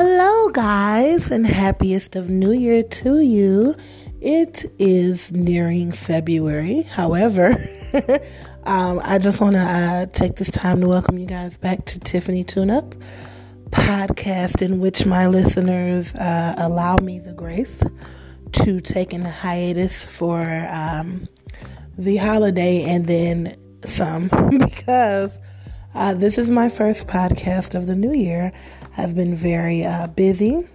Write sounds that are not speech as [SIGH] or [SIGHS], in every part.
Hello, guys, and happiest of New Year to you. It is nearing February. However, [LAUGHS] um, I just want to uh, take this time to welcome you guys back to Tiffany Tune Up podcast, in which my listeners uh, allow me the grace to take a hiatus for um, the holiday and then some [LAUGHS] because uh, this is my first podcast of the new year. I've been very uh, busy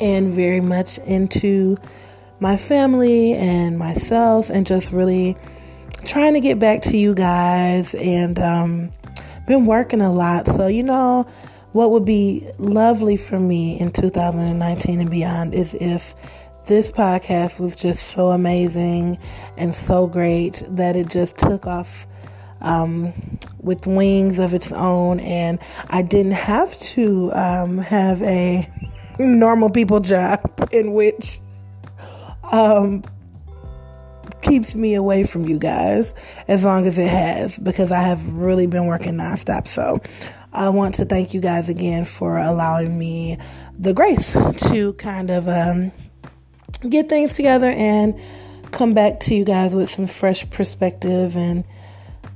and very much into my family and myself, and just really trying to get back to you guys. And um, been working a lot, so you know what would be lovely for me in 2019 and beyond is if this podcast was just so amazing and so great that it just took off um, with wings of its own, and I didn't have to um, have a normal people job [LAUGHS] in which um, keeps me away from you guys as long as it has because I have really been working nonstop. So I want to thank you guys again for allowing me the grace to kind of um, get things together and come back to you guys with some fresh perspective and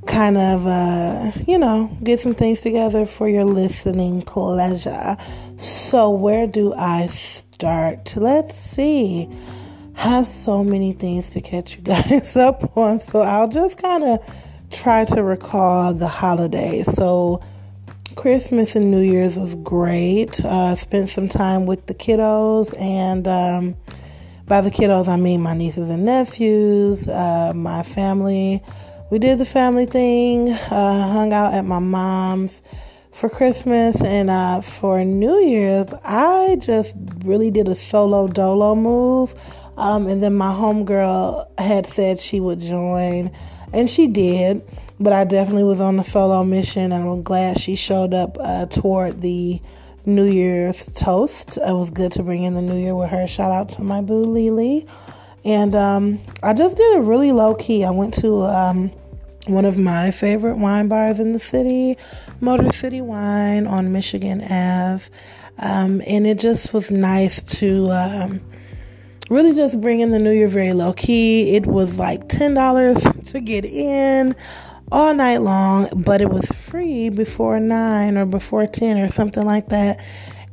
kind of, uh, you know, get some things together for your listening pleasure. So, where do I start? Let's see. I Have so many things to catch you [LAUGHS] guys up on, so I'll just kind of try to recall the holidays. So, Christmas and New Year's was great. Uh, spent some time with the kiddos, and um, by the kiddos, I mean my nieces and nephews, uh, my family we did the family thing, uh, hung out at my mom's for Christmas and uh, for New Year's. I just really did a solo dolo move. Um, and then my homegirl had said she would join, and she did. But I definitely was on a solo mission, and I'm glad she showed up uh, toward the New Year's toast. It was good to bring in the New Year with her. Shout out to my boo Lily. And um, I just did it really low key. I went to um, one of my favorite wine bars in the city, Motor City Wine on Michigan Ave. Um, and it just was nice to um, really just bring in the new year very low key. It was like $10 to get in all night long, but it was free before 9 or before 10 or something like that.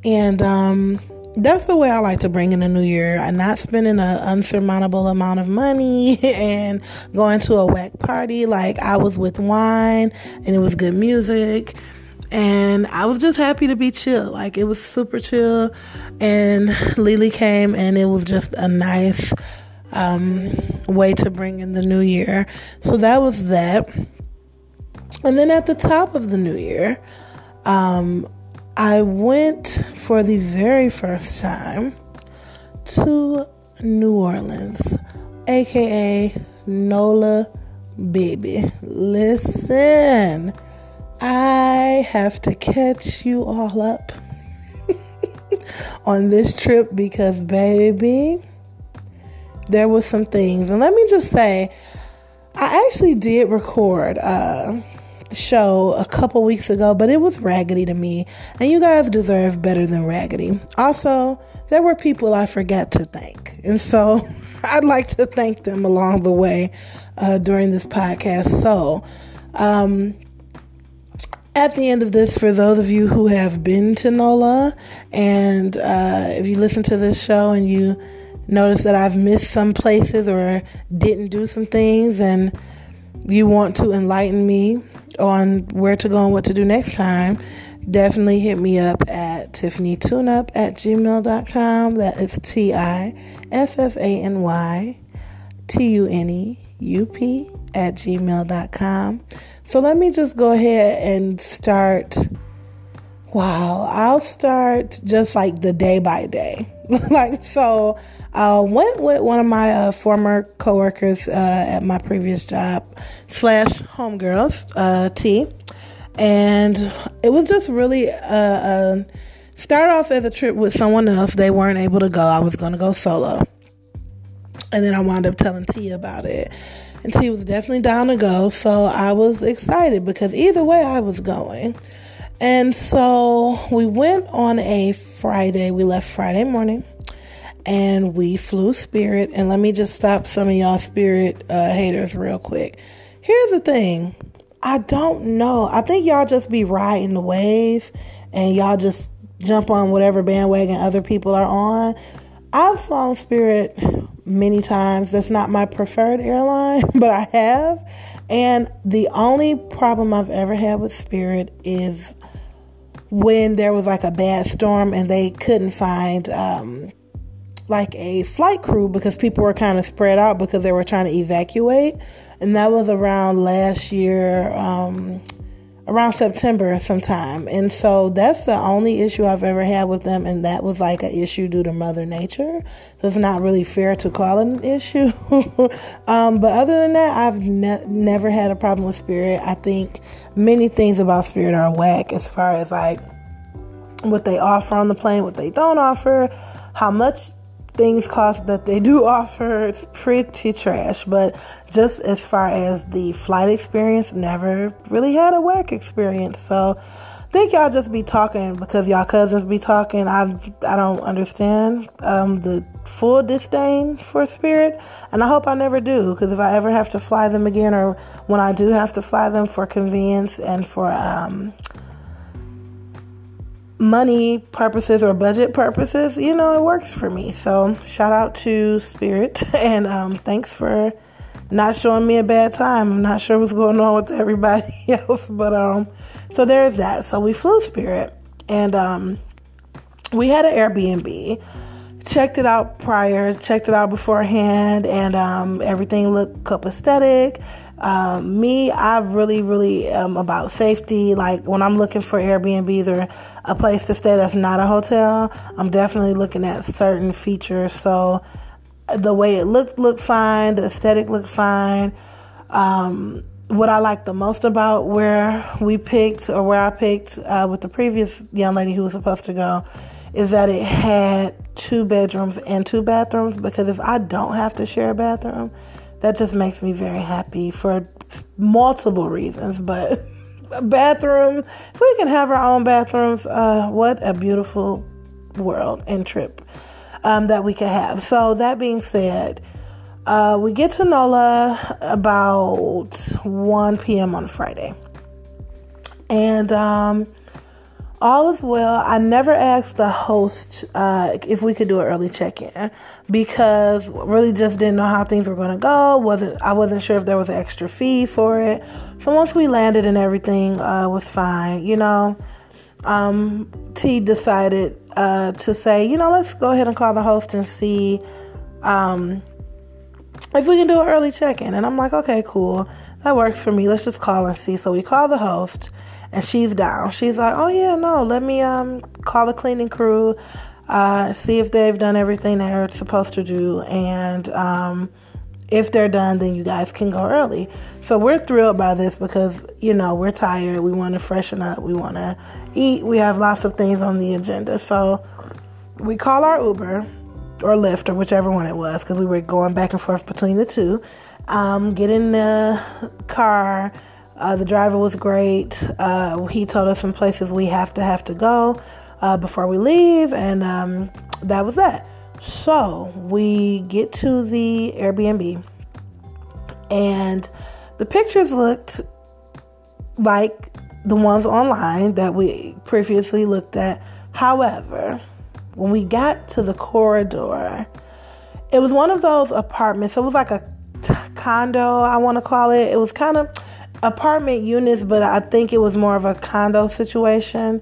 And um, that's the way I like to bring in the new year. I'm not spending an unsurmountable amount of money [LAUGHS] and going to a whack party. Like I was with wine and it was good music. And I was just happy to be chill. Like it was super chill. And Lily came and it was just a nice um, way to bring in the new year. So that was that. And then at the top of the new year, um, I went for the very first time to New Orleans, aka NOLA Baby. Listen, I have to catch you all up [LAUGHS] on this trip because, baby, there was some things. And let me just say, I actually did record. Uh, show a couple weeks ago, but it was raggedy to me, and you guys deserve better than raggedy. Also, there were people I forgot to thank, and so [LAUGHS] I'd like to thank them along the way uh, during this podcast. So, um, at the end of this, for those of you who have been to NOLA, and uh, if you listen to this show and you notice that I've missed some places or didn't do some things, and you want to enlighten me on where to go and what to do next time, definitely hit me up at tiffanytuneup at gmail.com. That is T I F F A N Y T U N E U P at gmail.com. So let me just go ahead and start. Wow, I'll start just like the day by day. [LAUGHS] like, so uh, went with one of my uh, former coworkers uh, at my previous job, slash homegirls, uh, T. And it was just really uh, uh, start off as a trip with someone else. They weren't able to go. I was going to go solo. And then I wound up telling T about it. And T was definitely down to go. So I was excited because either way I was going. And so we went on a Friday. We left Friday morning and we flew Spirit. And let me just stop some of y'all Spirit uh, haters real quick. Here's the thing I don't know. I think y'all just be riding the wave and y'all just jump on whatever bandwagon other people are on. I've flown Spirit many times. That's not my preferred airline, [LAUGHS] but I have. And the only problem I've ever had with Spirit is when there was like a bad storm and they couldn't find um, like a flight crew because people were kind of spread out because they were trying to evacuate. And that was around last year, um, around September sometime. And so that's the only issue I've ever had with them. And that was like an issue due to Mother Nature. So it's not really fair to call it an issue. [LAUGHS] um, but other than that, I've ne- never had a problem with Spirit. I think many things about Spirit are whack as far as like what they offer on the plane, what they don't offer, how much things cost that they do [LAUGHS] offer it's pretty trash. But just as far as the flight experience never really had a whack experience. So think y'all just be talking because y'all cousins be talking. I i don't understand um, the full disdain for spirit and i hope i never do because if i ever have to fly them again or when i do have to fly them for convenience and for um, money purposes or budget purposes, you know, it works for me. So shout out to Spirit [LAUGHS] and um, thanks for not showing me a bad time. I'm not sure what's going on with everybody [LAUGHS] else, but um, so there's that. So we flew Spirit and um, we had an Airbnb. Checked it out prior, checked it out beforehand, and um, everything looked copacetic. Um, me, I really, really am about safety. Like when I'm looking for Airbnbs or a place to stay that's not a hotel, I'm definitely looking at certain features. So the way it looked looked fine, the aesthetic looked fine. Um, what I like the most about where we picked or where I picked uh, with the previous young lady who was supposed to go is that it had two bedrooms and two bathrooms because if I don't have to share a bathroom, that just makes me very happy for multiple reasons. But [LAUGHS] bathroom, if we can have our own bathrooms, uh, what a beautiful world and trip um, that we could have. So, that being said, uh, we get to NOLA about 1 p.m. on Friday. And um, all is well. I never asked the host uh, if we could do an early check-in because really just didn't know how things were going to go. wasn't I wasn't sure if there was an extra fee for it. So once we landed and everything uh, was fine, you know, um, T decided uh, to say, you know, let's go ahead and call the host and see um, if we can do an early check-in. And I'm like, okay, cool, that works for me. Let's just call and see. So we call the host and she's down. She's like, "Oh yeah, no, let me um call the cleaning crew, uh, see if they've done everything they're supposed to do, and um, if they're done, then you guys can go early." So we're thrilled by this because you know we're tired. We want to freshen up. We want to eat. We have lots of things on the agenda. So we call our Uber or Lyft or whichever one it was because we were going back and forth between the two. Um, get in the car uh, the driver was great. Uh, he told us some places we have to have to go uh, before we leave, and um, that was that. So we get to the Airbnb, and the pictures looked like the ones online that we previously looked at. However, when we got to the corridor, it was one of those apartments. It was like a t- condo, I want to call it. It was kind of apartment units, but I think it was more of a condo situation.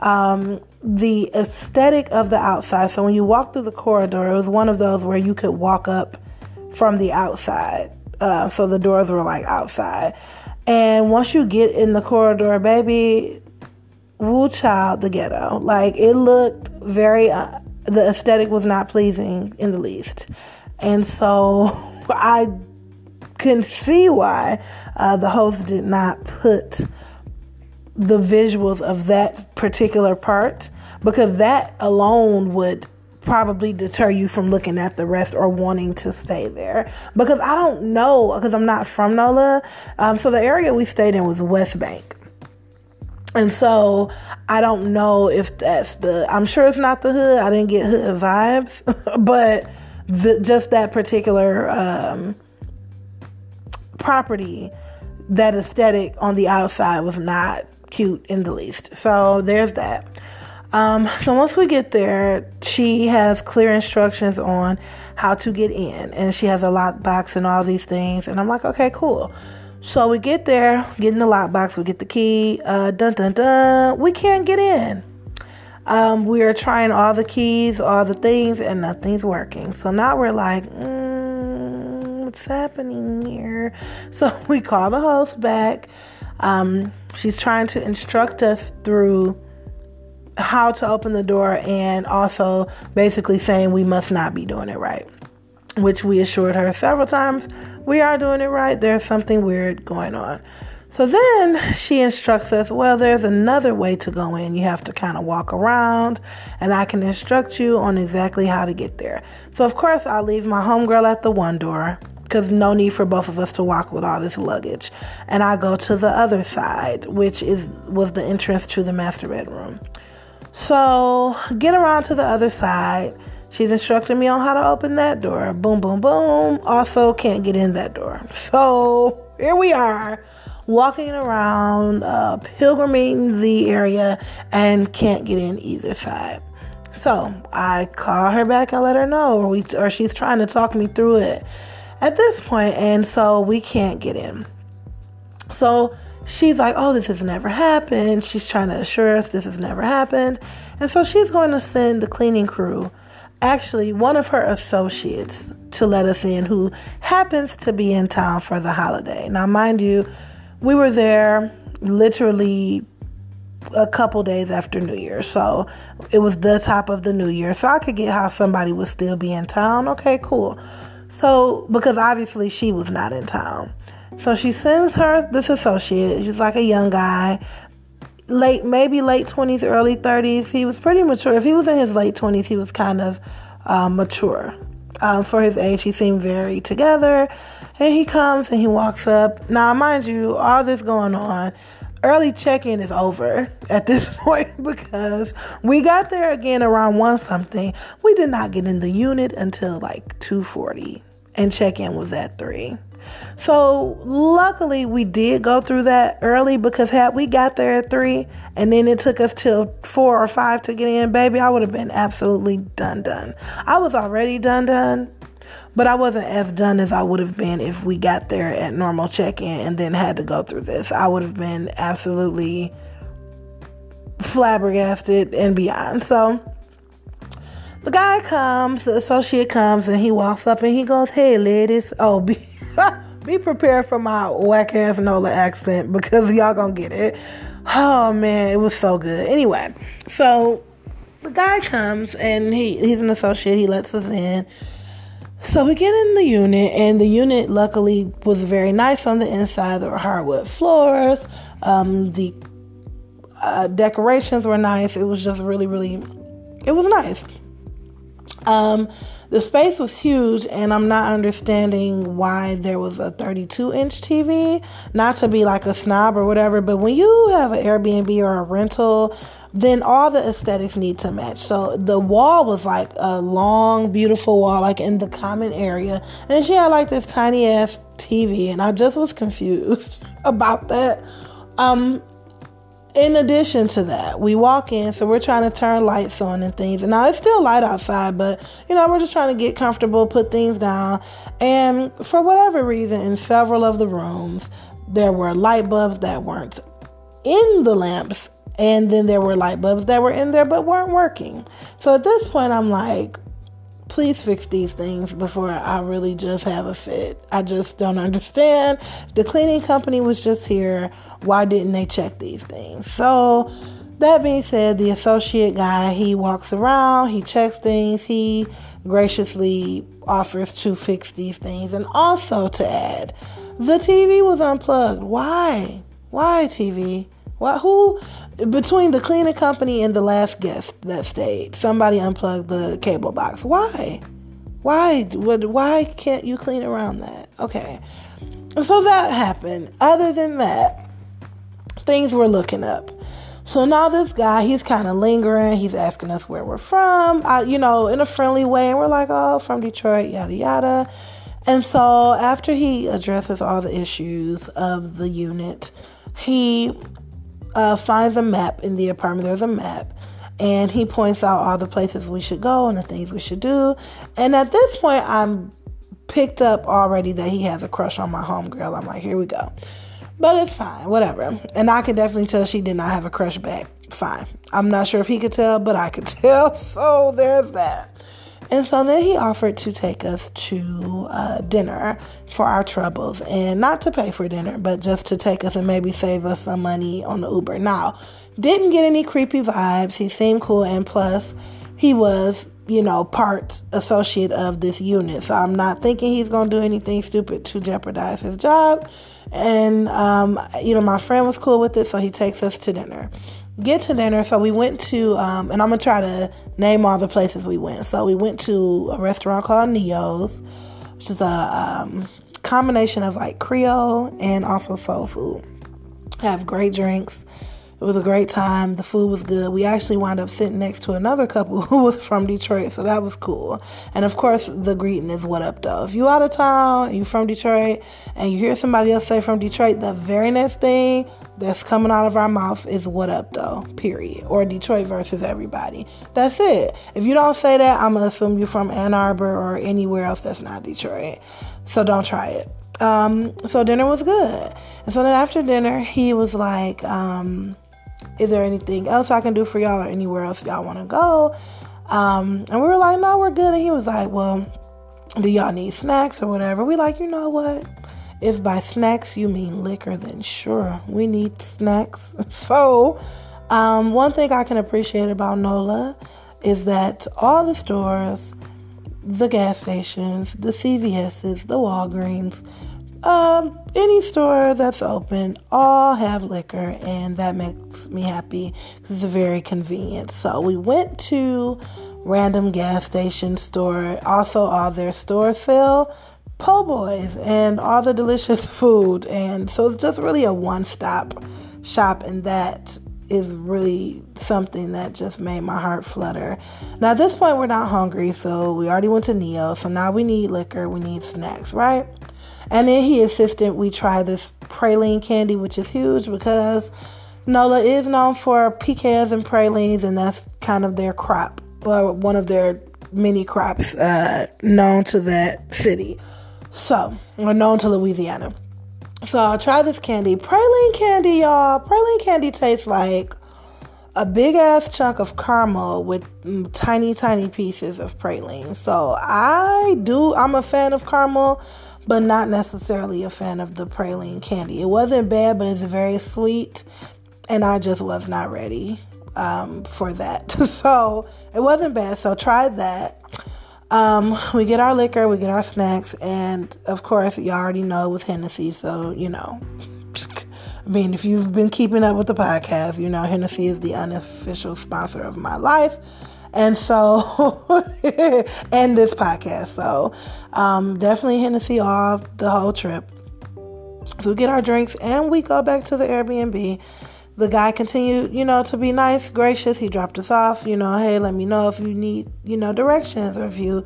Um, the aesthetic of the outside. So when you walk through the corridor, it was one of those where you could walk up from the outside. Uh, so the doors were like outside. And once you get in the corridor, baby, woo child, the ghetto. Like it looked very, uh, the aesthetic was not pleasing in the least. And so [LAUGHS] I can see why uh, the host did not put the visuals of that particular part because that alone would probably deter you from looking at the rest or wanting to stay there because I don't know because I'm not from NOLA. Um, so the area we stayed in was West Bank. And so I don't know if that's the, I'm sure it's not the hood. I didn't get hood vibes, [LAUGHS] but the, just that particular um, property, that aesthetic on the outside was not cute in the least. So there's that. Um, so once we get there, she has clear instructions on how to get in, and she has a lockbox and all these things. And I'm like, okay, cool. So we get there, get in the lockbox, we get the key. Uh, dun dun dun. We can't get in. Um, we are trying all the keys, all the things, and nothing's working. So now we're like, mm, what's happening here? [LAUGHS] So we call the host back. Um, she's trying to instruct us through how to open the door and also basically saying we must not be doing it right, which we assured her several times we are doing it right. There's something weird going on. So then she instructs us, well, there's another way to go in. You have to kind of walk around, and I can instruct you on exactly how to get there. So, of course, I'll leave my homegirl at the one door because no need for both of us to walk with all this luggage. And I go to the other side, which is was the entrance to the master bedroom. So, get around to the other side. She's instructing me on how to open that door. Boom, boom, boom. Also, can't get in that door. [LAUGHS] So, here we are, walking around, uh, pilgriming the area, and can't get in either side. So, I call her back and let her know, or, we, or she's trying to talk me through it at this point, and so we can't get in. So, she's like, oh, this has never happened. She's trying to assure us this has never happened. And so she's going to send the cleaning crew, actually, one of her associates, to let us in who happens to be in town for the holiday. Now, mind you, we were there literally a couple days after New Year. So it was the top of the New Year. So I could get how somebody would still be in town. Okay, cool. So, because obviously she was not in town. So she sends her this associate. He's like a young guy, late, maybe late 20s, early 30s. He was pretty mature. If he was in his late 20s, he was kind of um, mature. Um, for his age, he seemed very together. And he comes and he walks up. Now, mind you, all this going on, early check-in is over at this [LAUGHS] point because we got there again around one something. We did not get in the unit until like 2:40 and check-in was at 3. So luckily we did go through that early because had we got there at three and then it took us till four or five to get in, baby, I would have been absolutely done done. I was already done done, but I wasn't as done as I would have been if we got there at normal check in and then had to go through this. I would have been absolutely flabbergasted and beyond. So the guy comes, the associate comes, and he walks up and he goes, Hey, ladies. Oh, be [LAUGHS] be prepared for my whack ass Nola accent because y'all gonna get it. Oh man, it was so good. Anyway, so the guy comes and he he's an associate. He lets us in. So we get in the unit, and the unit luckily was very nice on the inside. There were hardwood floors. Um, the uh, decorations were nice. It was just really, really, it was nice. Um, the space was huge, and I'm not understanding why there was a 32 inch TV. Not to be like a snob or whatever, but when you have an Airbnb or a rental, then all the aesthetics need to match. So the wall was like a long, beautiful wall, like in the common area, and she had like this tiny ass TV, and I just was confused [LAUGHS] about that. Um, in addition to that, we walk in, so we're trying to turn lights on and things. And now it's still light outside, but you know, we're just trying to get comfortable, put things down. And for whatever reason, in several of the rooms, there were light bulbs that weren't in the lamps, and then there were light bulbs that were in there but weren't working. So at this point, I'm like, please fix these things before I really just have a fit. I just don't understand. The cleaning company was just here. Why didn't they check these things? So, that being said, the associate guy, he walks around, he checks things, he graciously offers to fix these things. And also to add, the TV was unplugged. Why? Why TV? Why, who between the cleaning company and the last guest that stayed, somebody unplugged the cable box. Why? Why would why can't you clean around that? Okay. So that happened. Other than that, things were looking up. So now this guy, he's kind of lingering. He's asking us where we're from, uh, you know, in a friendly way. And we're like, oh, from Detroit, yada, yada. And so after he addresses all the issues of the unit, he uh, finds a map in the apartment. There's a map. And he points out all the places we should go and the things we should do. And at this point, I'm picked up already that he has a crush on my homegirl. I'm like, here we go. But it's fine, whatever. And I could definitely tell she did not have a crush back. Fine. I'm not sure if he could tell, but I could [LAUGHS] tell. So there's that. And so then he offered to take us to uh, dinner for our troubles and not to pay for dinner, but just to take us and maybe save us some money on the Uber. Now, didn't get any creepy vibes. He seemed cool, and plus, he was, you know, part associate of this unit. So I'm not thinking he's going to do anything stupid to jeopardize his job. And, um, you know, my friend was cool with it, so he takes us to dinner. Get to dinner. So we went to, um, and I'm to try to name all the places we went. So we went to a restaurant called Neyow's, which is a um, combination of like Creole and also soul food. Have great drinks. It was a great time. The food was good. We actually wound up sitting next to another couple [LAUGHS] who was from Detroit, so that was cool. And of course, the greeting is what up though. If you out of town, you from Detroit, and you hear somebody else say from Detroit, the very next thing that's coming out of our mouth is what up though, period. Or Detroit versus everybody. That's it. If you don't say that, I'm gonna assume you're from Ann Arbor or anywhere else that's not Detroit. So don't try it. Um, so dinner was good. And so then after dinner, he was like, um, is there anything else I can do for y'all or anywhere else y'all want to go? Um, and we were like, no, we're good. And he was like, well, do y'all need snacks or whatever? We like, you know what? If by snacks you mean liquor, then sure, we need snacks. [LAUGHS] so, um, one thing I can appreciate about NOLA is that all the stores, the gas stations, the CVS's, the Walgreens, um, any store that's open all have liquor, and that makes me happy because it's very convenient. So we went to random gas station store. Also, all their stores sell po' boys and all the delicious food, and so it's just really a one-stop shop, and that is really something that just made my heart flutter. Now, at this point, we're not hungry, so we already went to Neyow, so now we need liquor, we need snacks, right? And then he insisted we try this praline candy, which is huge because NOLA is known for pecans and pralines, and that's kind of their crop, or one of their many crops uh, known to that city. So, or known to Louisiana. So I'll try this candy. Praline candy, y'all. Praline candy tastes like a big ass chunk of caramel with tiny, tiny pieces of praline. So I do, I'm a fan of caramel but not necessarily a fan of the praline candy. It wasn't bad, but it's very sweet, and I just was not ready um, for that. [LAUGHS] so it wasn't bad. So tried that. Um, we get our liquor, we get our snacks, and of course, you all already know it was Hennessy. So you know, I mean, if you've been keeping up with the podcast, you know Hennessy is the unofficial sponsor of my life and so [LAUGHS] and this podcast so um, definitely hennessy off the whole trip. So we get our drinks and we go back to the airbnb. The guy continued you know to be nice gracious. He dropped us off you know hey let me know if you need you know directions or if you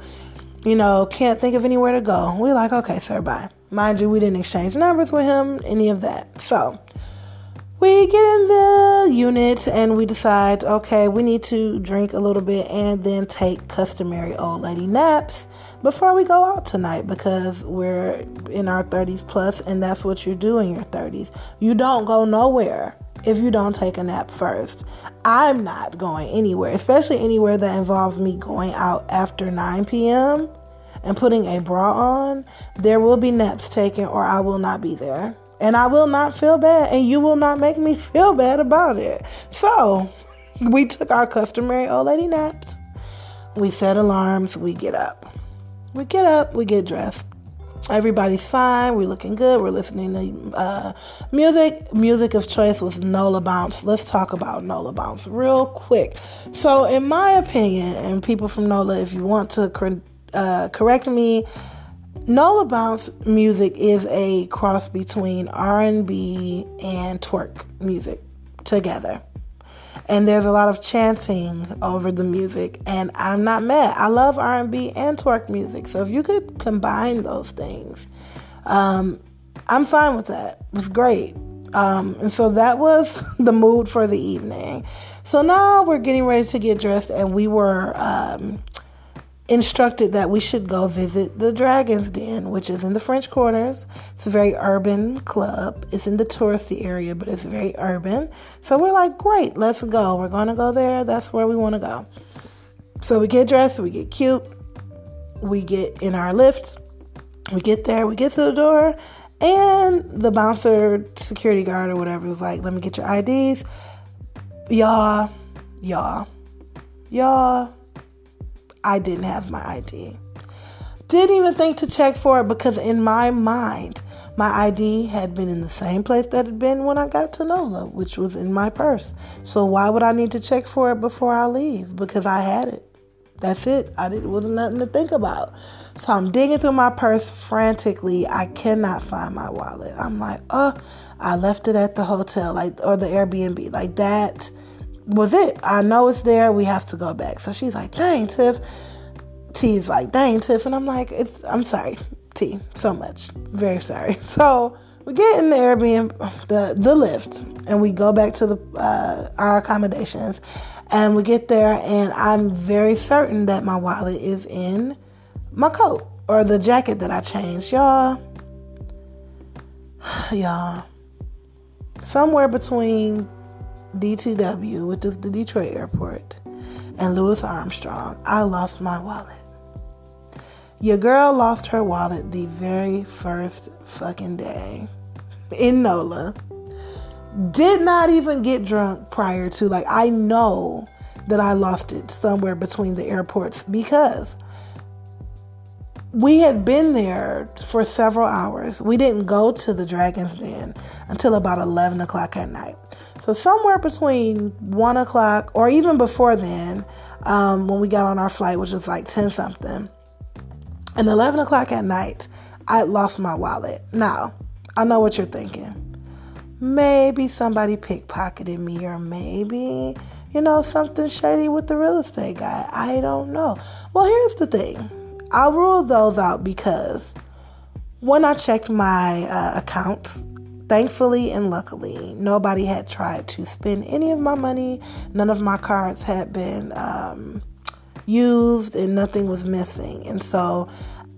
you know can't think of anywhere to go. We're like okay sir bye. Mind you we didn't exchange numbers with him any of that. So we get in the unit and we decide, okay, we need to drink a little bit and then take customary old lady naps before we go out tonight because we're in our 30s plus and that's what you do in your 30s. You don't go nowhere if you don't take a nap first. I'm not going anywhere, especially anywhere that involves me going out after 9 p.m. and putting a bra on. There will be naps taken or I will not be there and I will not feel bad, and you will not make me [LAUGHS] feel bad about it. So, we took our customary old lady naps. We set alarms, we get up. We get up, we get dressed. Everybody's fine. We're looking good. We're listening to uh, music. Music of choice was Nola Bounce. Let's talk about Nola Bounce real quick. So, in my opinion, and people from Nola, if you want to uh, correct me, Nola Bounce music is a cross between R&B and twerk music together. And there's a lot of chanting over the music and i'm not mad. I love r&b and twerk music so if you could combine those things um, i'm fine with that. It was great. Um, and so that was [LAUGHS] the mood for the evening. So now we're getting ready to get dressed and we were um, instructed that we should go visit the Dragon's Den, which is in the French Quarters. It's a very urban club. It's in the touristy area, but it's very urban. So we're like, great, let's go. We're going to go there. That's where we want to go. So we get dressed, we get cute, we get in our Lyft, we get there, we get to the door, and the bouncer, security guard, or whatever was like, let me get your IDs. Y'all, y'all, y'all I didn't have my ID. Didn't even think to check for it because in my mind, my ID had been in the same place that it had been when I got to NOLA, which was in my purse. So why would I need to check for it before I leave? Because I had it. That's it. I didn't wasn't nothing to think about. So I'm digging through my purse frantically. I cannot find my wallet. I'm like, oh, I left it at the hotel, like or the Airbnb. Like that was it. I know it's there. We have to go back. So she's like, dang, Tiff. T's like, dang, Tiff. And I'm like, it's, I'm sorry, T, so much. Very sorry. [LAUGHS] So we get in the Airbnb, the, the Lyft, and we go back to the uh, our accommodations. And we get there, and I'm very certain that my wallet is in my coat or the jacket that I changed. Y'all, [SIGHS] y'all, somewhere between DTW, which is the Detroit airport, and Louis Armstrong, I lost my wallet. Your girl lost her wallet the very first fucking day in NOLA. Did not even get drunk prior to, like, I know that I lost it somewhere between the airports because we had been there for several hours. We didn't go to the Dragon's Den until about 11 o'clock at night. So somewhere between one o'clock or even before then, um, when we got on our flight, which was like ten something, and eleven o'clock at night, I lost my wallet. Now I know what you're thinking. Maybe somebody pickpocketed me, or maybe you know something shady with the real estate guy. I don't know. Well, here's the thing. I ruled those out because when I checked my uh, accounts Thankfully and luckily, nobody had tried to spend any of my money. None of my cards had been um, used, and nothing was missing. And so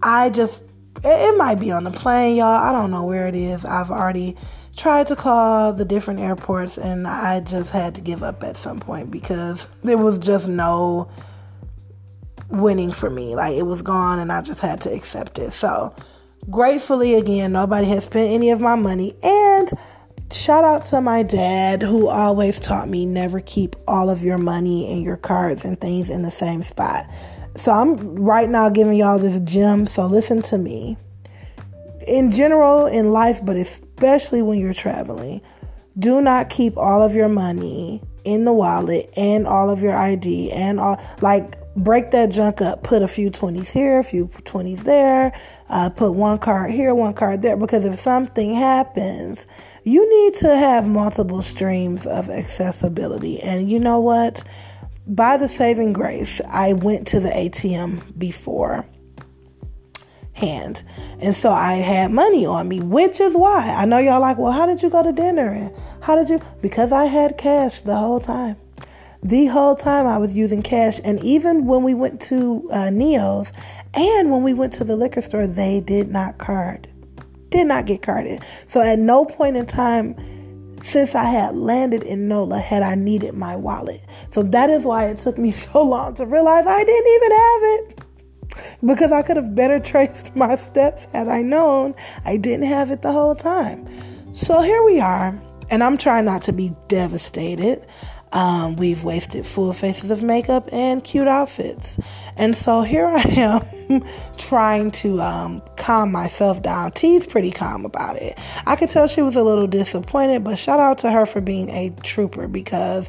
I just, it, it might be on the plane, y'all. I don't know where it is. I've already tried to call the different airports, and I just had to give up at some point because there was just no winning for me. Like it was gone, and I just had to accept it. So, gratefully again nobody has spent any of my money. And shout out to my dad who always taught me never keep all of your money and your cards and things in the same spot. So i'm right now giving y'all this gem so listen to me. In general in life but especially when you're traveling do not keep all of your money in the wallet and all of your id and all like break that junk up. Put a few 20s here, a few 20s there. Uh, put one card here, one card there. Because if something happens, you need to have multiple streams of accessibility. And you know what? By the saving grace, I went to the ATM before hand. And so I had money on me, which is why I know y'all like, well, how did you go to dinner? And how did you? Because I had cash the whole time the whole time I was using cash. And even when we went to uh, Neyow's and when we went to the liquor store, they did not card, did not get carded. So at no point in time since I had landed in NOLA had I needed my wallet. So that is why it took me [LAUGHS] so long to realize I didn't even have it. Because I could have better traced my steps had I known I didn't have it the whole time. So here we are, and I'm trying not to be devastated. Um, we've wasted full faces of makeup and cute outfits. And so here I [LAUGHS] am trying to um, calm myself down. T's pretty calm about it. I could tell she was a little disappointed, but shout out to her for being a trooper because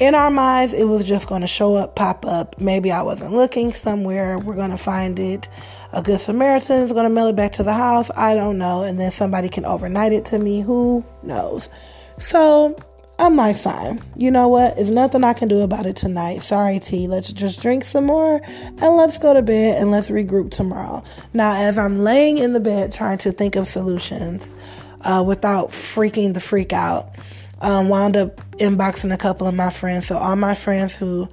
in our minds it was just going to show up, pop up. Maybe I wasn't looking somewhere. We're going to find it. A good Samaritan is going to mail it back to the house. I don't know. And then somebody can overnight it to me. Who knows? So I'm like, fine. You know what? There's nothing I can do about it tonight. Sorry, T. Let's just drink some more and let's go to bed and let's regroup tomorrow. Now, as I'm laying in the bed trying to think of solutions uh, without freaking the freak out, um, wound up inboxing a couple of my friends. So, all my friends who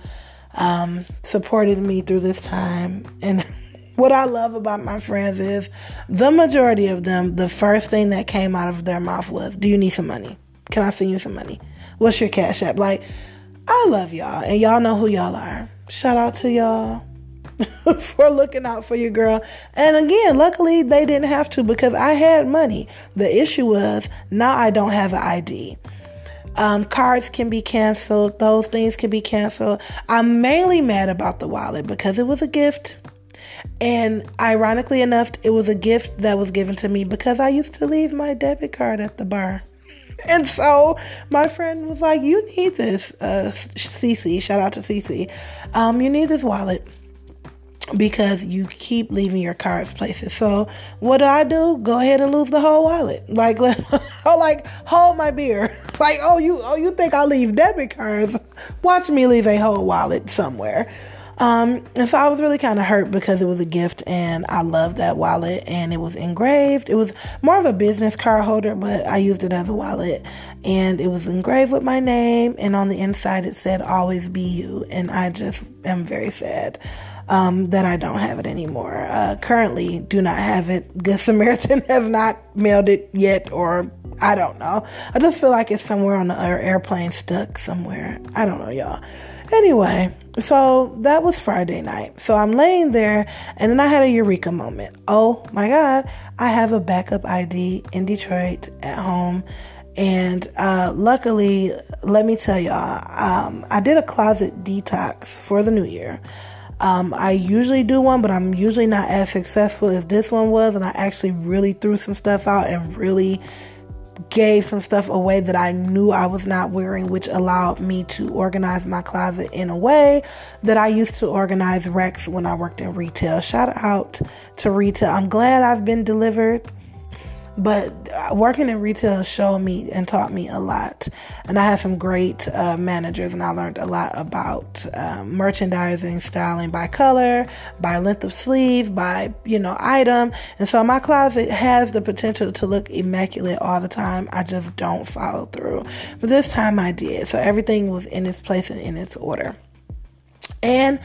um, supported me through this time and [LAUGHS] what I love about my friends is the majority of them, the first thing that came out of their mouth was, Do you need some money? Can I send you some money? What's your cash app? Like, I love y'all, and y'all know who y'all are. Shout out to y'all [LAUGHS] for looking out for your girl. And again, luckily they didn't have to because I had money. The issue was now I don't have an ID. Um, cards can be canceled. Those things can be canceled. I'm mainly mad about the wallet because it was a gift. And ironically enough, it was a gift that was given to me because I used to leave my debit card at the bar. And so my friend was like, You need this, uh, shout out to Cece. Um, you need this wallet because you keep leaving your cards places. So what do I do? Go ahead and lose the whole wallet. Like, [LAUGHS] oh, like hold my beer. [LAUGHS] Like, oh, you, oh, you think I leave debit cards? Watch me leave a whole wallet somewhere. Um, and so I was really kind of hurt because it was a gift and I loved that wallet and it was engraved. It was more of a business card holder, but I used it as a wallet and it was engraved with my name and on the inside it said always be you. And I just am very sad. Um, that I don't have it anymore. Uh, currently, do not have it. Good Samaritan [LAUGHS] has not mailed it yet, or I don't know. I just feel like it's somewhere on the airplane stuck somewhere. I don't know, y'all. Anyway, so that was Friday night. So I'm laying there and then I had a eureka moment. Oh my God, I have a backup ID in Detroit at home. And uh, luckily, let me tell y'all, um, I did a closet detox for the new year. Um, I usually do one, but I'm usually not as successful as this one was. And I actually really threw some stuff out and really gave some stuff away that I knew I was not wearing, which allowed me to organize my closet in a way that I used to organize Rex when I worked in retail. Shout out to retail. I'm glad I've been delivered but working in retail showed me and taught me a lot. And I had some great uh, managers, and I learned a lot about um, merchandising, styling by color, by length of sleeve, by you know item. And so my closet has the potential to look immaculate all the time. I just don't follow through. But this time I did. So everything was in its place and in its order. And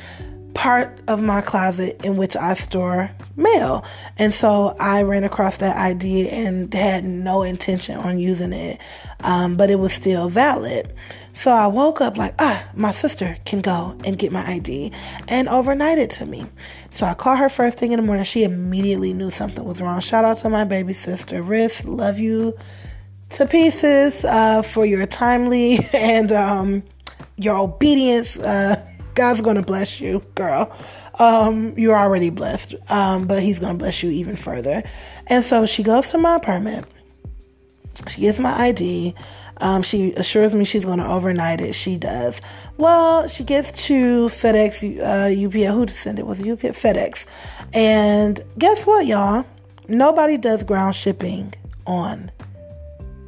part of my closet in which I store mail. And so I ran across that idea and had no intention on using it, um, but it was still valid. So I woke up like, ah, my sister can go and get my ID and overnight it to me. So I called her first thing in the morning. She immediately knew something was wrong. Shout out to my baby sister, Riss. Love you to pieces uh, for your timely [LAUGHS] and um, your obedience. Uh, God's to bless you, girl. Um, you're already blessed, um, but He's to bless you even further. And so she goes to my apartment. She gets my ID. Um, she assures me she's going to overnight it. She does. Well, she gets to FedEx, uh, UPS. Who sent it? Was UPS? FedEx. And guess what, y'all? Nobody does ground shipping on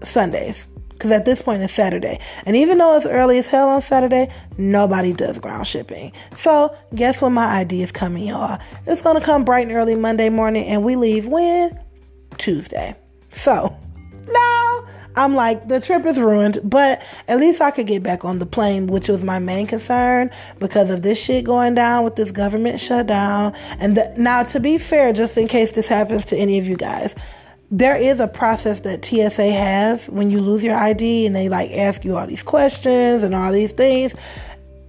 Sundays because at this point it's Saturday. And even though it's early as hell on Saturday, nobody does ground shipping. So guess when my ID is coming, y'all? It's gonna come bright and early Monday morning, and we leave when? Tuesday. So [LAUGHS] now I'm like, the trip is ruined, but at least I could get back on the plane, which was my main concern because of this shit going down with this government shutdown. And the, now, to be fair, just in case this happens to any of you guys, there is a process that TSA has when you lose your ID and they like ask you all these questions and all these things.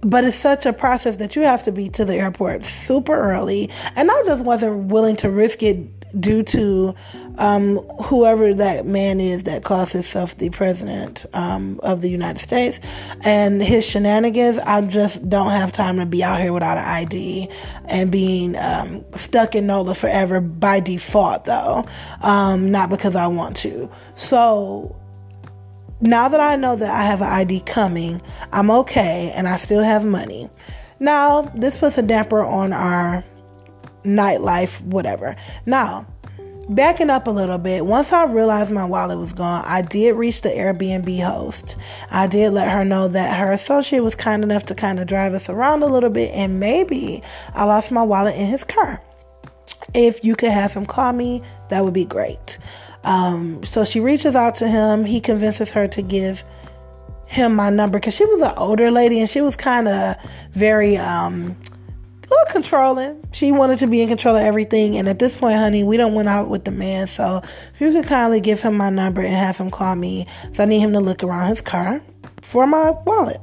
But it's such a process that you have to be to the airport super early. And I just wasn't willing to risk it due to um, whoever that man is that calls himself the president um, of the United States and his shenanigans. I just don't have time to be out here without an ID and being um, stuck in NOLA forever by default, though, um, not because I want to. So now that I know that I have an ID coming, I'm okay and I still have money. Now, this puts a damper on our nightlife, whatever. Now, backing up a little bit, once I realized my wallet was gone, I did reach the Airbnb host. I did let her know that her associate was kind enough to kind of drive us around a little bit, and maybe I lost my wallet in his car. If you could have him call me, that would be great. Um, so she reaches out to him. He convinces her to give him my number because she was an older lady and she was kind of very um, little controlling. She wanted to be in control of everything. And at this point, honey, we don't went out with the man. So if you could kindly give him my number and have him call me, so I need him to look around his car for my wallet.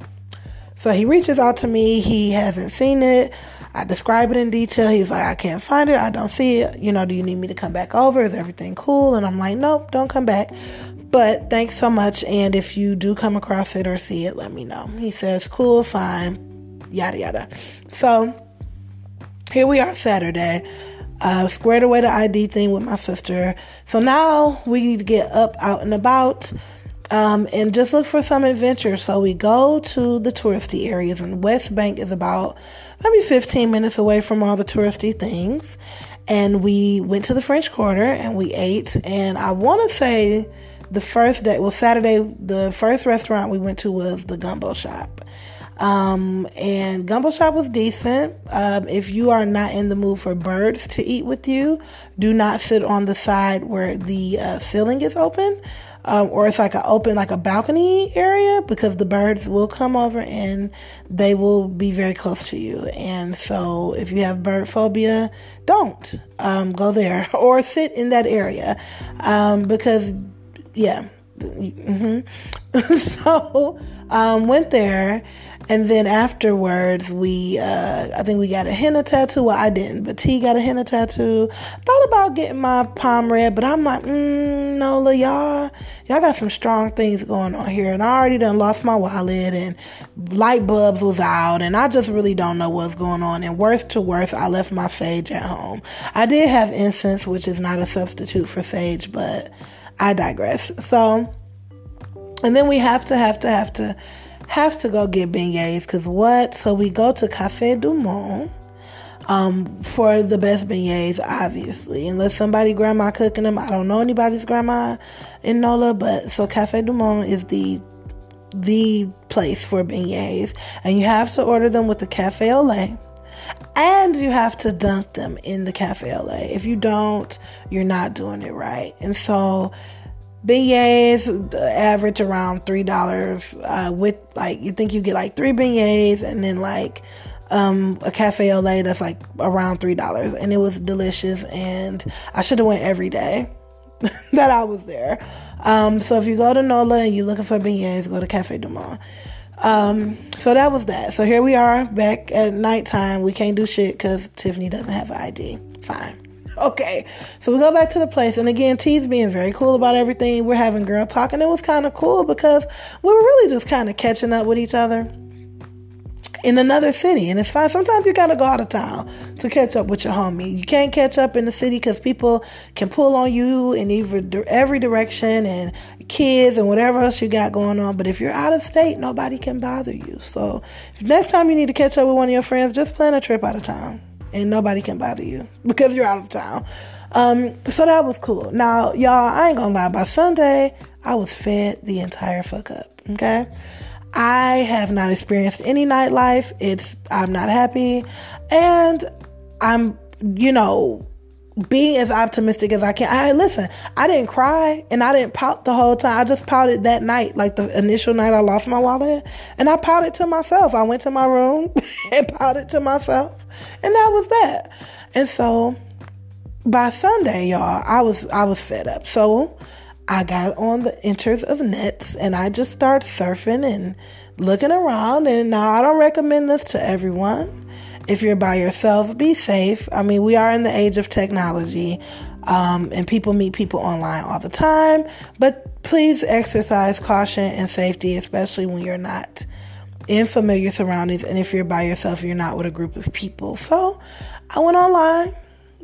So he reaches out to me. He hasn't seen it. I describe it in detail. He's like, I can't find it. I don't see it. You know, do you need me to come back over? Is everything cool? And I'm like, nope, don't come back. But thanks so much. And if you do come across it or see it, let me know. He says, cool, fine, yada, yada. So here we are Saturday. Uh, squared away the ID thing with my sister. So now we need to get up, out and about, um, and just look for some adventure. So we go to the touristy areas, and West Bank is about maybe 15 minutes away from all the touristy things. And we went to the French Quarter and we ate. And I want to say the first day, well, Saturday, the first restaurant we went to was the Gumbo Shop. Um, and Gumbo Shop was decent. Um, if you are not in the mood for birds to eat with you, do not sit on the side where the uh, ceiling is open. Um, or it's like an open, like a balcony area because the birds will come over and they will be very close to you. And so if you have bird phobia, don't um, go there [LAUGHS] or sit in that area um, because, yeah. Mm-hmm. [LAUGHS] so um, went there and then afterwards, we, uh, I think we got a henna tattoo. Well, I didn't, but T got a henna tattoo. Thought about getting my palm read, but I'm like, mm, Nola, y'all, y'all got some strong things going on here. And I already done lost my wallet and light bulbs was out. And I just really don't know what's going on. And worse to worse, I left my sage at home. I did have incense, which is not a substitute for sage, but I digress. So, and then we have to, have to, have to, have to go get beignets because what? So we go to Cafe Du Monde um, for the best beignets, obviously. Unless somebody grandma cooking them. I don't know anybody's grandma in NOLA, but so Cafe Du Monde is the the place for beignets. And you have to order them with the cafe au lait. And you have to dunk them in the cafe au lait. If you don't, you're not doing it right. And so beignets average around three dollars uh, with like you think you get like three beignets and then like um, a cafe au lait that's like around three dollars. And it was delicious and i should have went every day [LAUGHS] that i was there. Um, so if you go to nola and you're looking for beignets go to cafe du monde. Um, so that was that. So here we are back at nighttime. We can't do shit because tiffany doesn't have an id fine okay. So we go back to the place, and again, T's being very cool about everything. We're having girl talk, and it was kind of cool because we were really just kind of catching up with each other in another city. And it's fine. Sometimes you gotta go out of town to catch up with your homie. You can't catch up in the city because people can pull on you in every direction and kids and whatever else you got going on. But if you're out of state, nobody can bother you. So next time you need to catch up with one of your friends, just plan a trip out of town and nobody can bother you because you're out of town. Um, so that was cool. Now, y'all, I ain't gonna lie. By Sunday, I was fed the entire fuck up. Okay. I have not experienced any nightlife. It's I'm not happy, and I'm you know being as optimistic as I can. I listen, I didn't cry and I didn't pout the whole time. I just pouted that night, like the initial night I lost my wallet. And I pouted to myself. I went to my room [LAUGHS] and pouted to myself. And that was that. And so by Sunday, y'all, I was I was fed up. So I got on the enters of nets and I just started surfing and looking around. And now I don't recommend this to everyone if you're by yourself, be safe. I mean, we are in the age of technology, um, and people meet people online all the time, but please exercise caution and safety, especially when you're not in familiar surroundings and if you're by yourself, you're not with a group of people. So I went online,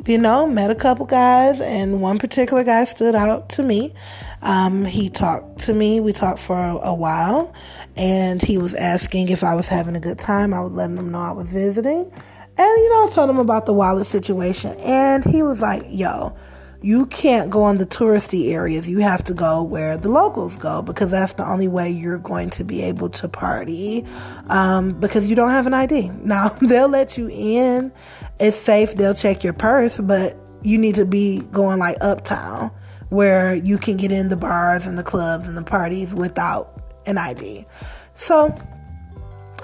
you know, met a couple guys, and one particular guy stood out to me. Um, he talked to me, we talked for a, a while and he was asking if I was having a good time. I was letting him know I was visiting. And, you know, I told him about the wallet situation. And he was like, yo, you can't go in the touristy areas. You have to go where the locals go because that's the only way you're going to be able to party um, because you don't have an ID. [LAUGHS] Now, they'll let you in. It's safe. They'll check your purse, but you need to be going like uptown where you can get in the bars and the clubs and the parties without an ID. So,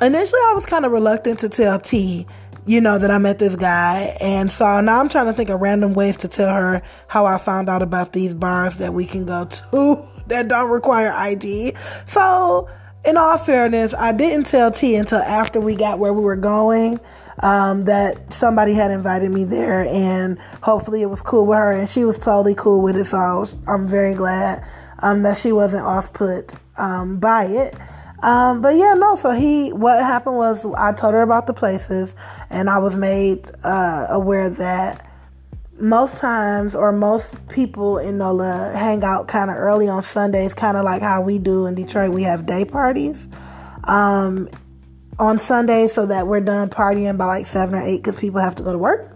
initially, I was kind of reluctant to tell T you know, that I met this guy. And so now I'm trying to think of random ways to tell her how I found out about these bars that we can go to [LAUGHS] that don't require ID. So, in all fairness, I didn't tell T until after we got where we were going. Um, that somebody had invited me there, and hopefully it was cool with her, and she was totally cool with it. So I'm very glad um, that she wasn't off put um, by it. Um, but yeah, no. So he, what happened was, I told her about the places, and I was made uh, aware that most times, or most people in NOLA hang out kind of early on Sundays, kind of like how we do in Detroit. We have day parties um, on Sundays, so that we're done partying by like seven or eight, because people have to go to work.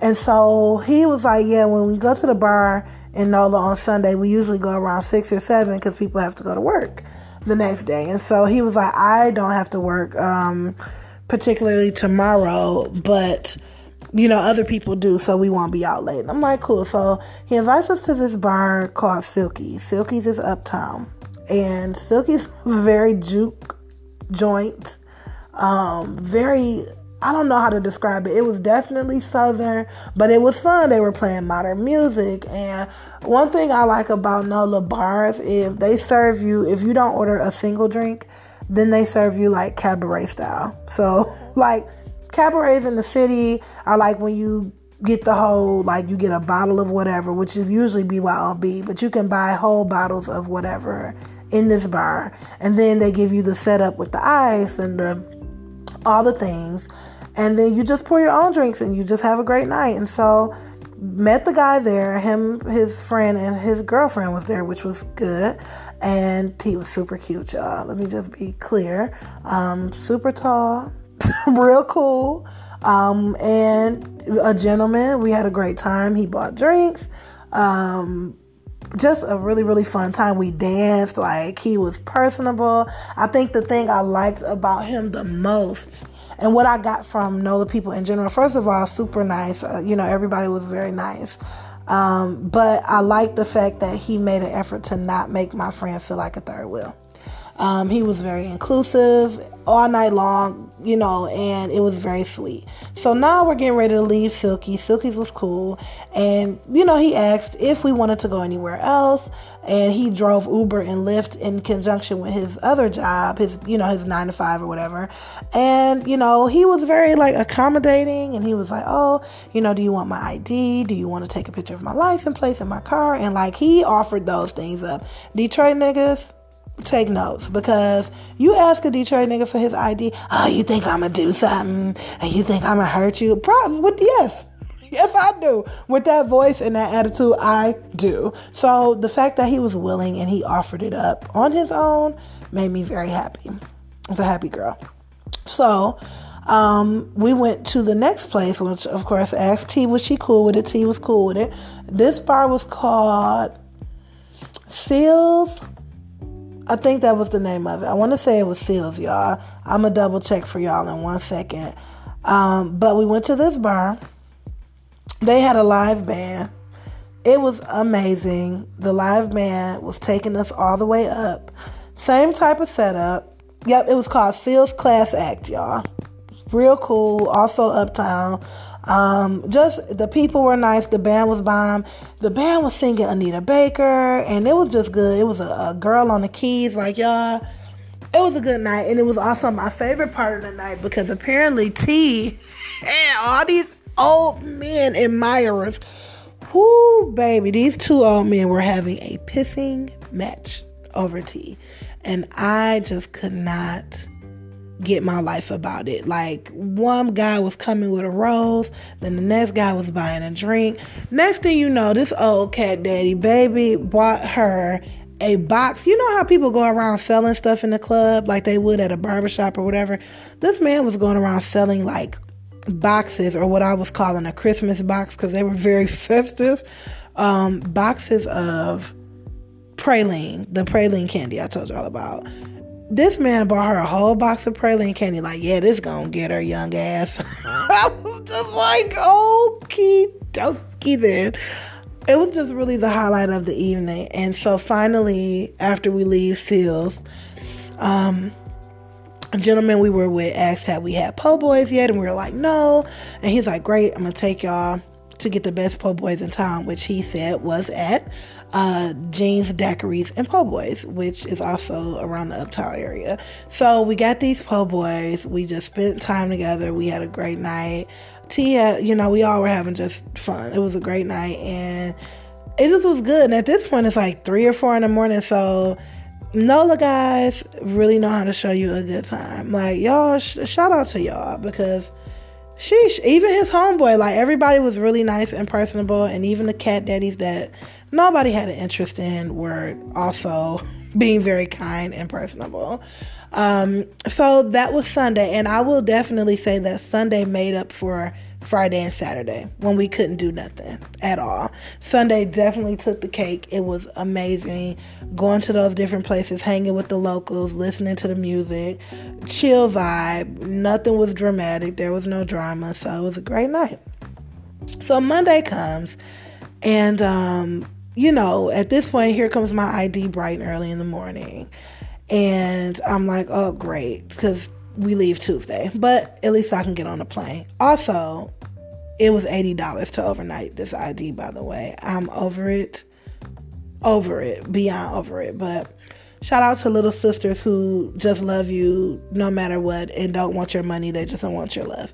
And so he was like, "Yeah, when we go to the bar in NOLA on Sunday, we usually go around six or seven because people have to go to work." The next day. And so he was like, I don't have to work, um, particularly tomorrow, but you know, other people do, so we won't be out late. And I'm like, cool. So he invites us to this bar called Silky's. Silky's is uptown. And Silky's [LAUGHS] very juke joint, um, very I don't know how to describe it. It was definitely southern, but it was fun. They were playing modern music. And one thing I like about NOLA bars is they serve you, if you don't order a single drink, then they serve you like cabaret style. So, [LAUGHS] like, cabarets in the city are like when you get the whole, like, you get a bottle of whatever, which is usually BYOB, but you can buy whole bottles of whatever in this bar. And then they give you the setup with the ice and the all the things and then you just pour your own drinks and you just have a great night. And so met the guy there, him, his friend, and his girlfriend was there, which was good. And he was super cute, y'all. Let me just be clear. Um, super tall, [LAUGHS] real cool. Um, and a gentleman. We had a great time. He bought drinks. Um, just a really really fun time we danced like he was personable i think the thing i liked about him the most and what I got from NOLA people in general. First of all, super nice. Uh, you know, everybody was very nice. Um, but I like the fact that he made an effort to not make my friend feel like a third wheel. Um, he was very inclusive all night long, you know, and it was very sweet. So now we're getting ready to leave Silky. Silky's was cool. And, you know, he asked if we wanted to go anywhere else. And he drove Uber and Lyft in conjunction with his other job, his, you know, his nine to five or whatever. And, you know, he was very like accommodating and he was like, oh, you know, do you want my ID? Do you want to take a picture of my license plate in my car? And like he offered those things up. Detroit niggas, take notes because you ask a Detroit nigga for his ID. Oh, you think I'm gonna do something? And you think I'm gonna hurt you? Probably. Yes. Yes, I do. With that voice and that attitude, I do. So the fact that he was willing and he offered it up on his own made me very happy. I was a happy girl. So um, we went to the next place, which of course asked T was she cool with it. T was cool with it. This bar was called Seals I think that was the name of it. I want to say it was Seals, y'all. I'm going to double check for y'all in one second. Um, but we went to this bar. They had a live band. It was amazing. The live band was taking us all the way up. Same type of setup. Yep, it was called Seals Class Act, y'all. Real cool. Also uptown. Um, just the people were nice. The band was bomb. The band was singing Anita Baker, and it was just good. It was a, a girl on the keys, like y'all. It was a good night, and it was also my favorite part of the night because apparently T and all these old men admirers, whoo baby, these two old men were having a pissing match over T. and I just could not get my life about it. Like one guy was coming with a rose, then the next guy was buying a drink. Next thing you know, this old cat daddy baby bought her a box. You know how people go around selling stuff in the club like they would at a barbershop or whatever? This man was going around selling like boxes or what I was calling a Christmas box because they were very [LAUGHS] festive um, boxes of praline, the praline candy I told y'all about. This man bought her a whole box of praline candy. Like, yeah, this gonna get her young ass. [LAUGHS] I was just like, okie dokie then. It was just really the highlight of the evening. And so finally, after we leave Seals, um, gentleman we were with asked had we had po' boys yet, and we were like, no. And he's like, great, I'm gonna take y'all to get the best po' boys in town, which he said was at uh, Gene's, Daiquiris, and Po' Boys, which is also around the Uptown area. So we got these Po' Boys. We just spent time together. We had a great night. T had, you know, we all were having just fun. It was a great night, and it just was good. And at this point, it's like three or four in the morning, so NOLA guys really know how to show you a good time. Like y'all, sh- shout out to y'all because sheesh, even his homeboy, like everybody was really nice and personable, and even the cat daddies that nobody had an interest in were also [LAUGHS] being very kind and personable. Um, so that was Sunday, and I will definitely say that Sunday made up for Friday and Saturday when we couldn't do nothing at all. Sunday definitely took the cake. It was amazing going to those different places, hanging with the locals, listening to the music, chill vibe. Nothing was dramatic, there was no drama, so it was a great night. So Monday comes, and um, you know, at this point, here comes my ID bright and early in the morning. And I'm like, oh, great, because we leave Tuesday, but at least I can get on a plane. Also, it was $80 to overnight this ID, by the way. I'm over it. Over it. Beyond over it. But shout out to little sisters who just love you no matter what and don't want your money. They just don't want your love.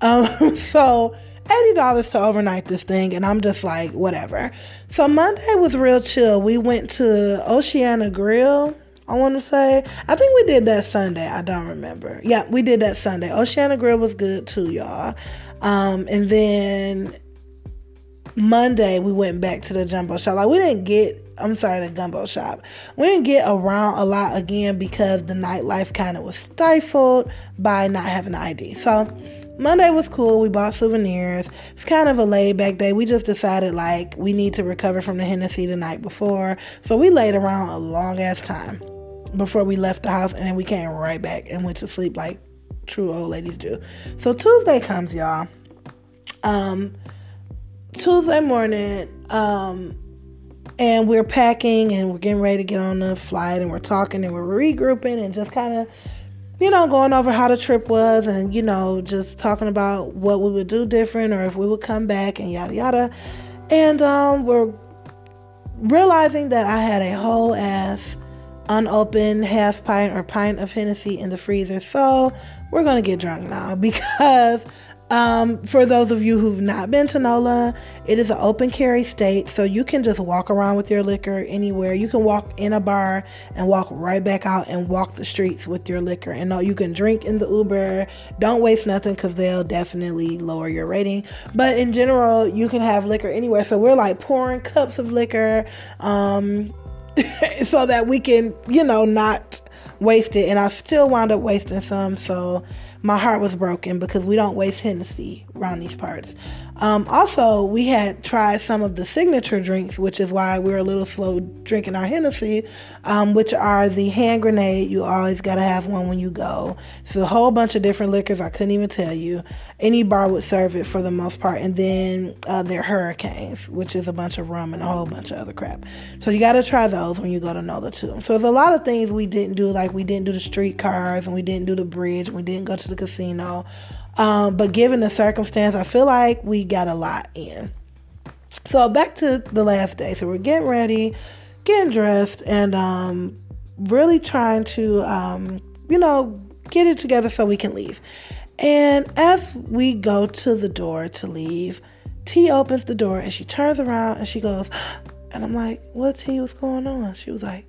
Um, [LAUGHS] so $80 to overnight this thing. And I'm just like, whatever. So Monday was real chill. We went to Oceana Grill I want to say. I think we did that Sunday. I don't remember. Yeah, we did that Sunday. Oceana Grill was good too, y'all. Um, and then Monday we went back to the jumbo shop. Like we didn't get. I'm sorry, the gumbo shop. We didn't get around a lot again because the nightlife kind of was stifled by not having an ID. So Monday was cool. We bought souvenirs. It's kind of a laid back day. We just decided like we need to recover from the Hennessy the night before. So we laid around a long ass time before we left the house and then we came right back and went to sleep like true old ladies do. So Tuesday comes, y'all. Um Tuesday morning, um and we're packing and we're getting ready to get on the flight and we're talking and we're regrouping and just kind of you know going over how the trip was and you know just talking about what we would do different or if we would come back and yada yada and um we're realizing that I had a whole ass unopened half pint or pint of Hennessy in the freezer. So we're gonna get drunk now [LAUGHS] because um, for those of you who've not been to NOLA, it is an open carry state, so you can just walk around with your liquor anywhere. You can walk in a bar and walk right back out and walk the streets with your liquor. And no, you can drink in the Uber. Don't waste nothing because they'll definitely lower your rating. But in general, you can have liquor anywhere. So we're like pouring cups of liquor. Um, [LAUGHS] so that we can, you know, not waste it. And I still wound up wasting some. So my heart was broken because we don't waste Hennessy around these parts. Um, also, we had tried some of the signature drinks, which is why we are a little slow drinking our Hennessy, um, which are the hand grenade. You always got to have one when you go. It's a whole bunch of different liquors. I couldn't even tell you. Any bar would serve it for the most part. And then uh, their hurricanes, which is a bunch of rum and a whole bunch of other crap. So you got to try those when you go to NOLA too. So there's a lot of things we didn't do, like we didn't do the streetcars and we didn't do the bridge. And we didn't go to the casino. Um, but given the circumstance, I feel like we got a lot in. So back to the last day. So we're getting ready, getting dressed, and um, really trying to, um, you know, get it together so we can leave. And as we go to the door to leave, T opens the door and she turns around and she goes, [GASPS] and I'm like, what T, what's going on? She was like,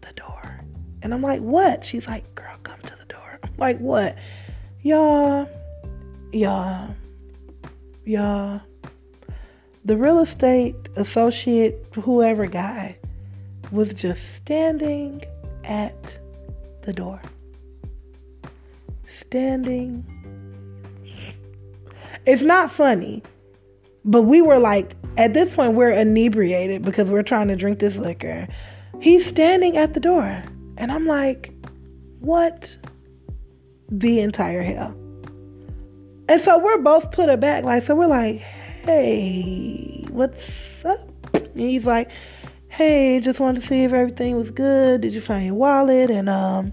the door. And I'm like, what? She's like, girl, come to the door. I'm like, what? Y'all, y'all, y'all, the real estate associate, whoever guy, was just standing at the door. Standing. It's not funny. but we were like, at this point, we're inebriated because we're trying to drink this liquor. He's standing at the door. And I'm like, what the entire hell? And so we're both put aback. Like, so we're like, hey, what's up? And he's like, hey, just wanted to see if everything was good. Did you find your wallet? And, um,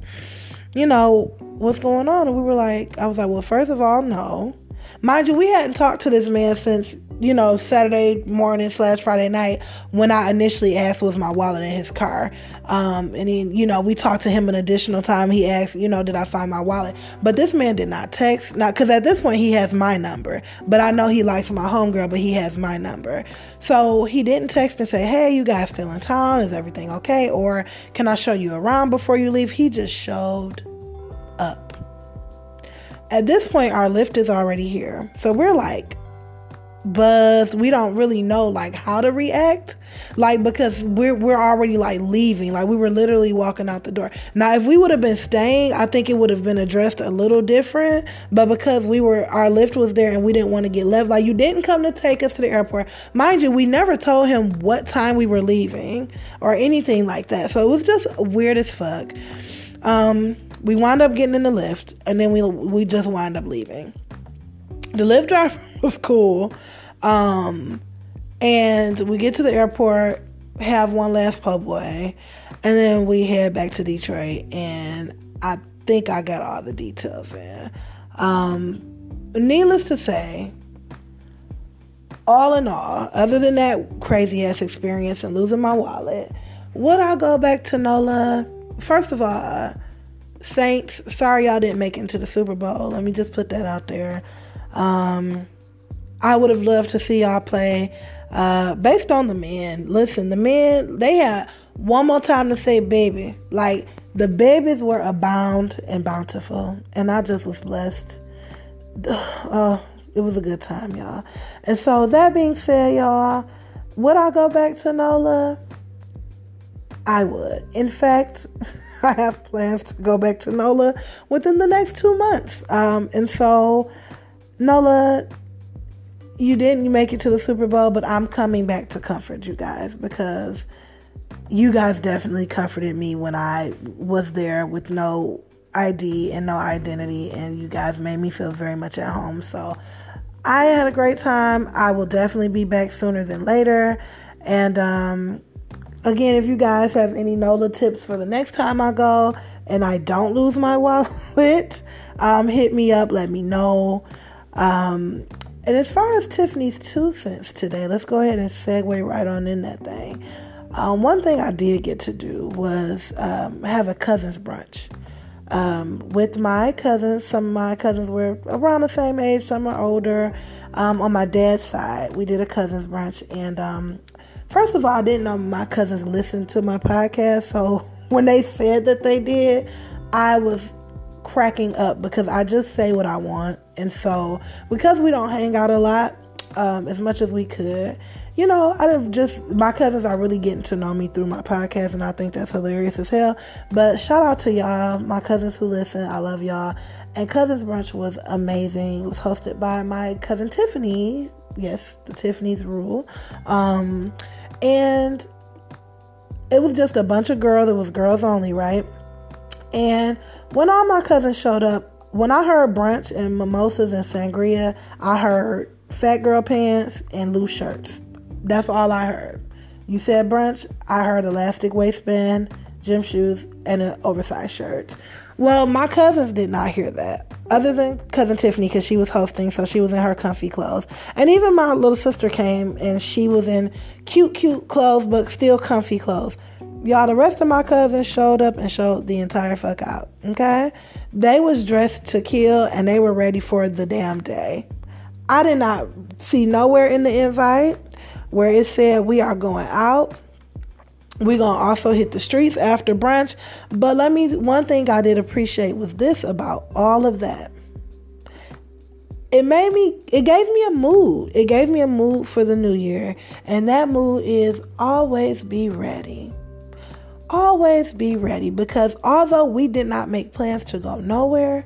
you know, what's going on? And we were like, I was like, well, first of all, no. Mind you, we hadn't talked to this man since, you know, Saturday morning slash Friday night when I initially asked was my wallet in his car. Um, and then, you know, we talked to him an additional time. He asked, you know, did I find my wallet? But this man did not text. Not because at this point he has my number. But I know he likes my homegirl, but he has my number. So he didn't text and say, hey, you guys still in town? Is everything okay? Or can I show you around before you leave? He just showed up. At this point, our Lyft is already here. So we're like, but we don't really know like how to react. Like because we're we're already like leaving. Like we were literally walking out the door. Now if we would have been staying i think it would have been addressed a little different. But because we were our Lyft was there and we didn't want to get left like you didn't come to take us to the airport. Mind you we never told him what time we were leaving or anything like that. So it was just weird as fuck. Um we wound up getting in the Lyft and then we we just wind up leaving. The Lyft driver [LAUGHS] was cool. Um, and we get to the airport, have one last po' boy, and then we head back to Detroit. And I think I got all the details in. Um, needless to say, all in all, other than that crazy ass experience and losing my wallet, would I go back to NOLA? First of all, Saints, sorry y'all didn't make it into the Super Bowl. Let me just put that out there. Um, I would have loved to see y'all play. Uh, based on the men, listen, the men they had one more time to say baby. Like the babies were abound and bountiful, and I just was blessed. [SIGHS] Oh, it was a good time, y'all. And so that being said, y'all, would I go back to NOLA? I would. In fact. [LAUGHS] I have plans to go back to NOLA within the next two months. Um, and so, NOLA, you didn't make it to the Super Bowl, but I'm coming back to comfort you guys because you guys definitely comforted me when I was there with no ID and no identity, and you guys made me feel very much at home. So, I had a great time. I will definitely be back sooner than later. And um, Again, if you guys have any NOLA tips for the next time I go and I don't lose my [LAUGHS] wallet, um, hit me up, let me know. Um, and as far as Tiffany's two cents today, let's go ahead and segue right on in that thing. Um, one thing I did get to do was um, have a cousins brunch um, with my cousins. Some of my cousins were around the same age, some are older. Um, on my dad's side, we did a cousins brunch, and um, First of all, I didn't know my cousins listened to my podcast, so [LAUGHS] when they said that they did, I was cracking up because I just say what I want. And so, because we don't hang out a lot um, as much as we could, you know, I've just my cousins are really getting to know me through my podcast, and I think that's hilarious as hell. But shout out to y'all, my cousins who listen. I love y'all. And Cousins Brunch was amazing. It was hosted by my cousin Tiffany. Yes, the Tiffany's rule. Um, and it was just a bunch of girls. It was girls only, right? And when all my cousins showed up, when I heard brunch and mimosas and sangria, I heard fat girl pants and loose shirts. That's all I heard. You said brunch, I heard elastic waistband, gym shoes, and an oversized shirt. Well, my cousins did not hear that. Other than cousin Tiffany, because she was hosting, so she was in her comfy clothes. And even my little sister came and she was in cute, cute clothes, but still comfy clothes. Y'all, the rest of my cousins showed up and showed the entire fuck out. Okay? They was dressed to kill and they were ready for the damn day. I did not see nowhere in the invite where it said we are going out we're to also hit the streets after brunch. But let me, one thing I did appreciate was this about all of that. It made me, it gave me a mood. It gave me a mood for the new year. And that mood is always be ready. Always be ready because although we did not make plans to go nowhere,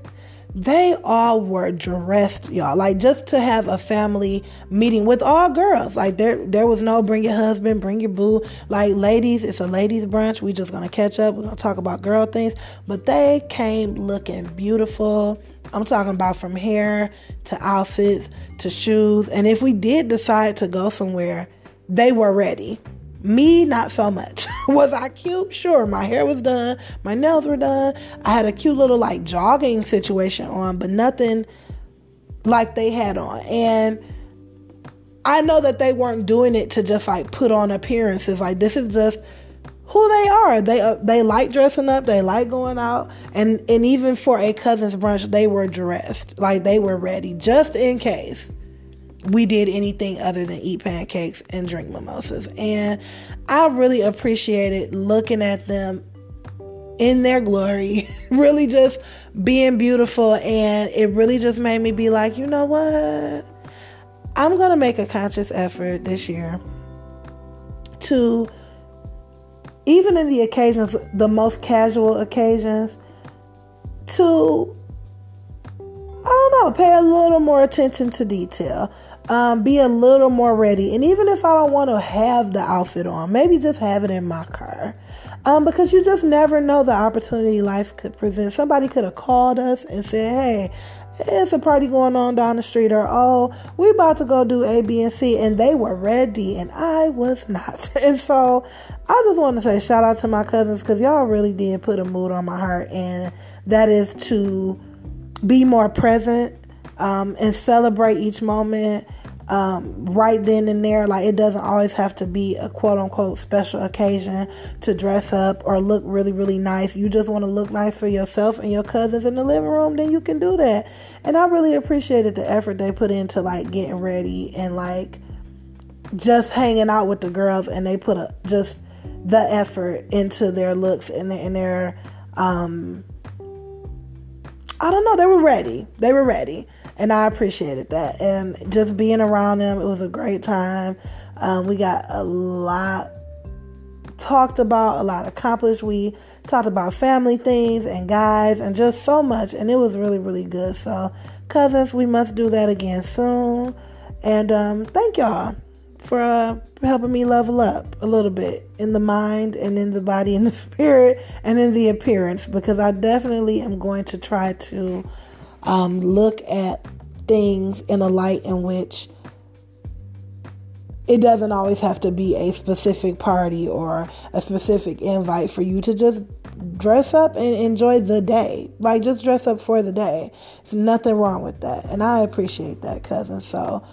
they all were dressed, y'all. Like just to have a family meeting with all girls. Like there there was no bring your husband, bring your boo. Like ladies, it's a ladies brunch. We just gonna catch up. We're gonna talk about girl things. But they came looking beautiful. I'm talking about from hair to outfits to shoes. And if we did decide to go somewhere, they were ready. Me, not so much. [LAUGHS] was I cute? Sure. My hair was done. My nails were done. I had a cute little like jogging situation on, but nothing like they had on. And I know that they weren't doing it to just like put on appearances. Like this is just who they are. They uh, they like dressing up. They like going out. And and even for a cousins brunch, they were dressed. Like they were ready just in case we did anything other than eat pancakes and drink mimosas. And I really appreciated looking at them in their glory, [LAUGHS] really just being beautiful. And it really just made me be like, you know what? I'm going to make a conscious effort this year to, even in the occasions, the most casual occasions, to I don't know, pay a little more attention to detail um, be a little more ready. And even if I don't want to have the outfit on, maybe just have it in my car. Um, because you just never know the opportunity life could present. Somebody could have called us and said, hey, it's a party going on down the street, or oh, we about to go do A, B, and C, and they were ready, and I was not. [LAUGHS] And so I just want to say shout out to my cousins because y'all really did put a mood on my heart, and that is to be more present um, and celebrate each moment um, right then and there. Like it doesn't always have to be a quote unquote special occasion to dress up or look really, really nice. You just want to look nice for yourself and your cousins in the living room, then you can do that. And I really appreciated the effort they put into like getting ready and like just hanging out with the girls and they put a just the effort into their looks and their, and their um I don't know, they were ready. They were ready and I appreciated that. And just being around them, it was a great time. Um, we got a lot talked about, a lot accomplished. We talked about family things and guys and just so much, and it was really, really good. So, cousins, we must do that again soon. And um, thank y'all for uh, helping me level up a little bit in the mind and in the body and the [LAUGHS] spirit and in the appearance because I definitely am going to try to um, look at things in a light in which it doesn't always have to be a specific party or a specific invite for you to just dress up and enjoy the day. Like just dress up for the day. There's nothing wrong with that. And I appreciate that, cousin. So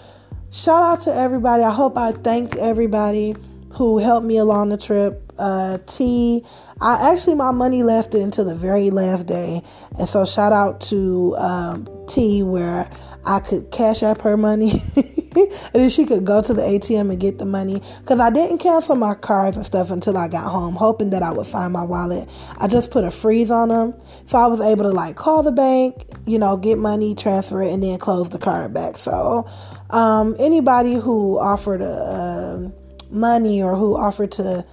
shout out to everybody. I hope I thanked everybody who helped me along the trip. Uh, T, I actually my money lasted until the very last day, and so shout out to um, T where I could cash up her money, [LAUGHS] and then she could go to the ATM and get the money. Because I didn't cancel my cards and stuff until I got home, hoping that I would find my wallet. I just put a freeze on them, so I was able to like call the bank, you know, get money, transfer it, and then close the card back. So um, anybody who offered a, a money or who offered to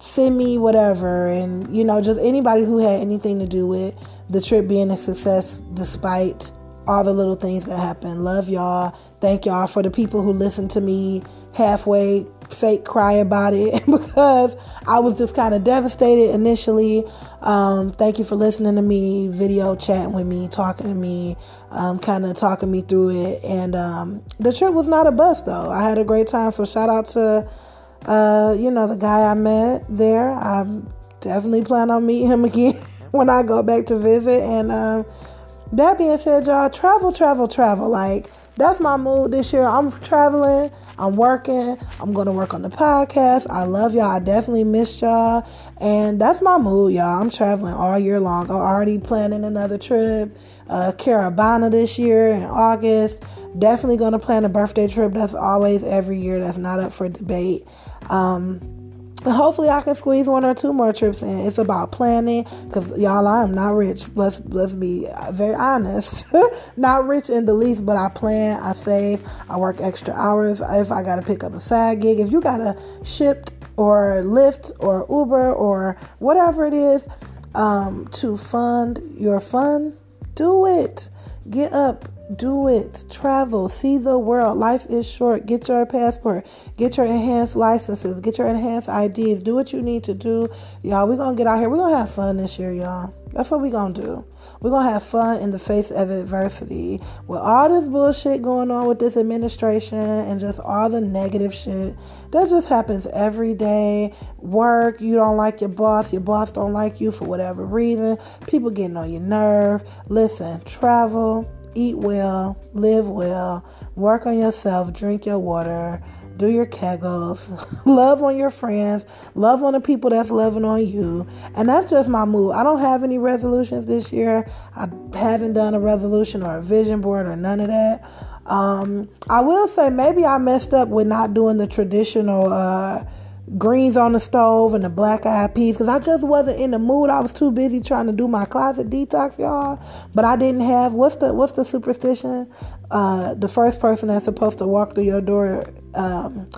send me whatever and you know just anybody who had anything to do with the trip being a success despite all the little things that happened. love y'all. Thank y'all for the people who listened to me halfway fake cry about it [LAUGHS] because i was just kind of devastated initially. Um, thank you for listening to me video chatting with me talking to me um, kind of talking me through it. And um, the trip was not a bust though. I had a great time. So shout out to uh, you know, the guy I met there, I definitely plan on meeting him [LAUGHS] again when I go back to visit. And um, that being said, y'all, travel, travel, travel. Like, that's my mood this year. I'm traveling, I'm working, I'm going to work on the podcast. I love y'all. I definitely miss y'all. And that's my mood, y'all. I'm traveling all year long. I'm already planning another trip, uh, Caribana this year in August. Definitely going to plan a birthday trip. That's always every year. That's not up for debate. Um, hopefully I can squeeze one or two more trips in. It's about planning because y'all, I am not rich. Let's let's be very honest. [LAUGHS] not rich in the least, but I plan, I save, I work extra hours. If I gotta pick up a side gig, if you gotta Shipt or Lyft or Uber or whatever it is um, to fund your fun Do it. Get up, do it. Travel, see the world. Life is short. Get your passport, get your enhanced licenses, get your enhanced IDs. Do what you need to do. Y'all, we're going to get out here. We're going to have fun this year, y'all. That's what we're going to do. We're going to have fun in the face of adversity. With all this bullshit going on with this administration and just all the negative shit that just happens every day. Work, you don't like your boss, your boss don't like you for whatever reason. People getting on your nerve. Listen, travel, eat well, live well, work on yourself, drink your water, do your kegels, [LAUGHS] love on your friends, love on the people that's loving on you. And that's just my mood. I don't have any resolutions this year. I haven't done a resolution or a vision board or none of that. Um, I will say maybe I messed up with not doing the traditional uh, greens on the stove and the black eyed peas because I just wasn't in the mood. I was too busy trying to do my closet detox, y'all. But I didn't have what's the what's the superstition? Uh, the first person that's supposed to walk through your door um,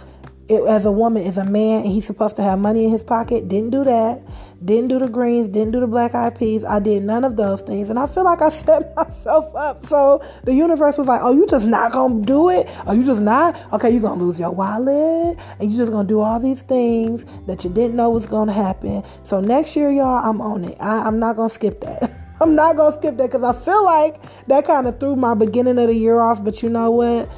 it, as a woman is a man he's supposed to have money in his pocket. Didn't do that. Didn't do the greens. Didn't do the black eyed peas. I did none of those things. And I feel like I [LAUGHS] set myself up. So the universe was like, oh, you just not going to do it? Are you just not? Okay, you're going to lose your wallet. And you're just going to do all these things that you didn't know was going to happen. So next year, y'all, I'm on it. I, I'm not going to skip that. [LAUGHS] I'm not to skip that because I feel like that kind of threw my beginning of the year off. But you know what?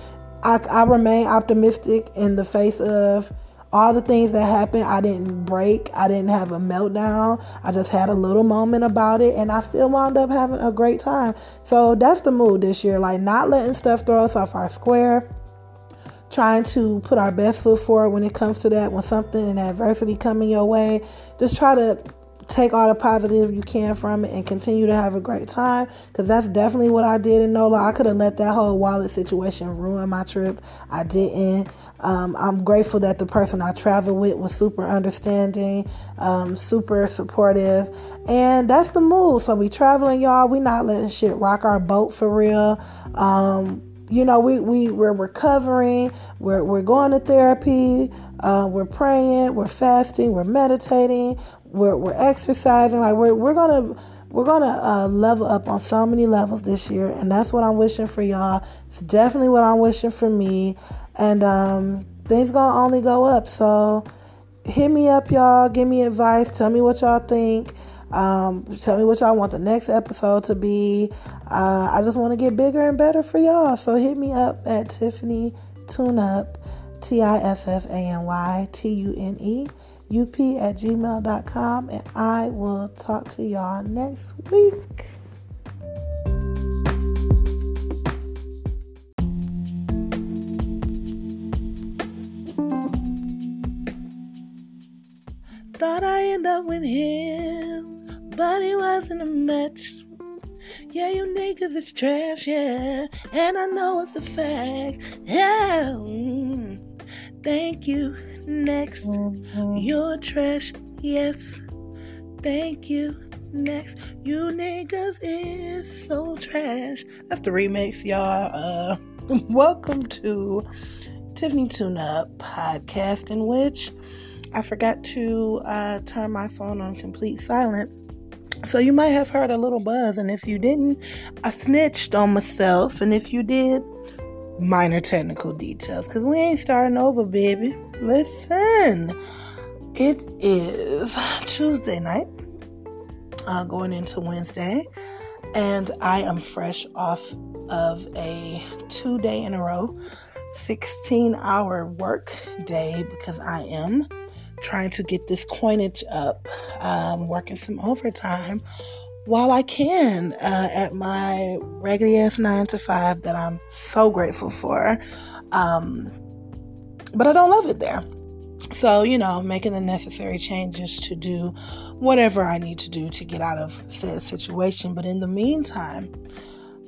I, I remain optimistic in the face of all the things that happened. I didn't break. I didn't have a meltdown. I just had a little moment about it and I still wound up having a great time. So that's the mood this year. Like not letting stuff throw us off our square. Trying to put our best foot forward when it comes to that. When something and adversity coming your way, just try to take all the positive you can from it and continue to have a great time because that's definitely what I did in NOLA. I could have let that whole wallet situation ruin my trip. I didn't. Um, I'm grateful that the person I traveled with was super understanding, um, super supportive, and that's the move. So we traveling, y'all. We not letting shit rock our boat for real. Um, you know, we, we, we're recovering, we're, we're going to therapy, uh, we're praying, we're fasting, we're meditating, we're, we're exercising. Like, we're, we're to, we're gonna uh, level up on so many levels this year, and that's what I'm wishing for y'all. It's definitely what I'm wishing for me, and um, things gonna only go up. So hit me up, y'all. Give me advice. Tell me what y'all think. Um, tell me what y'all want the next episode to be. Uh, I just want to get bigger and better for y'all. So hit me up at Tiffany Tune Up, T I F F A N Y T U N E U P at gmail.com. And I will talk to y'all next week. Thought I end up with him but he wasn't a match. Yeah, you niggas is trash, yeah, and I know it's a fact. Yeah, mm. thank you. Next, you're trash, yes. Thank you. Next, you niggas is so trash. That's the remix, y'all. Uh, [LAUGHS] welcome to Tiffany Tune Up podcast, in which I forgot to uh, turn my phone on complete silent so you might have heard a little buzz, and if you didn't, I snitched on myself, and if you did, minor technical details, because we ain't starting over, baby. Listen, it is Tuesday night, uh, going into Wednesday, and I am fresh off of a two day in a row, 16 hour work day because I am trying to get this coinage up, um, working some overtime while I can uh, at my regular ass nine to five that I'm so grateful for. Um, but I don't love it there. So, you know, making the necessary changes to do whatever I need to do to get out of said situation. But in the meantime,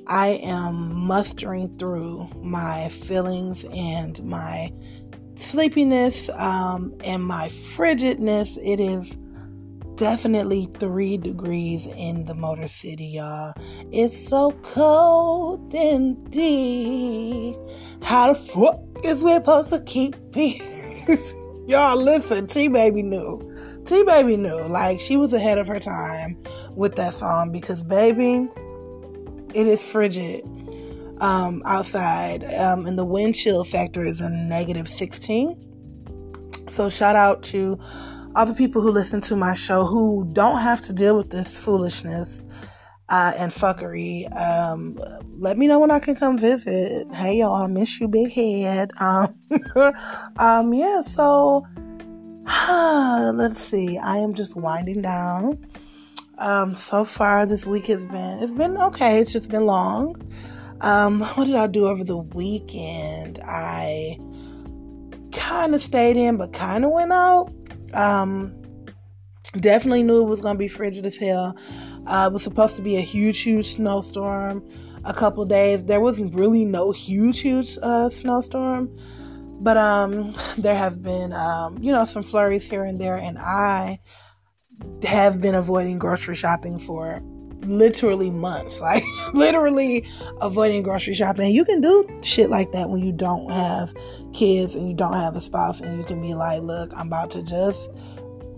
I am mustering through my feelings and my sleepiness um, and my frigidness, it is definitely three degrees in the Motor City, y'all. It's so cold indeed. How the fuck is we supposed to keep [LAUGHS] peace? y'all, listen, T Baby knew. T Baby knew. Like, she was ahead of her time with that song because, baby, it is frigid um, outside, um, and the wind chill factor is a negative 16. So, shout out to all the people who listen to my show who don't have to deal with this foolishness uh, and fuckery. Um, let me know when I can come visit. Hey, y'all, I miss you, big head. [LAUGHS] Um, um yeah, so [SIGHS] let's see. I am just winding down. Um, so far this week has been it's been okay. It's just been long. Um, what did I do over the weekend? I kind of stayed in, but kind of went out. Um, definitely knew it was gonna be frigid as hell. Uh, it was supposed to be a huge, huge snowstorm. A couple days there wasn't really no huge, huge uh, snowstorm, but um, there have been um, you know some flurries here and there, and I have been avoiding grocery shopping for literally months. [LAUGHS] Like literally avoiding grocery shopping. You can do shit like that when you don't have kids and you don't have a spouse and you can be like, look, I'm about to just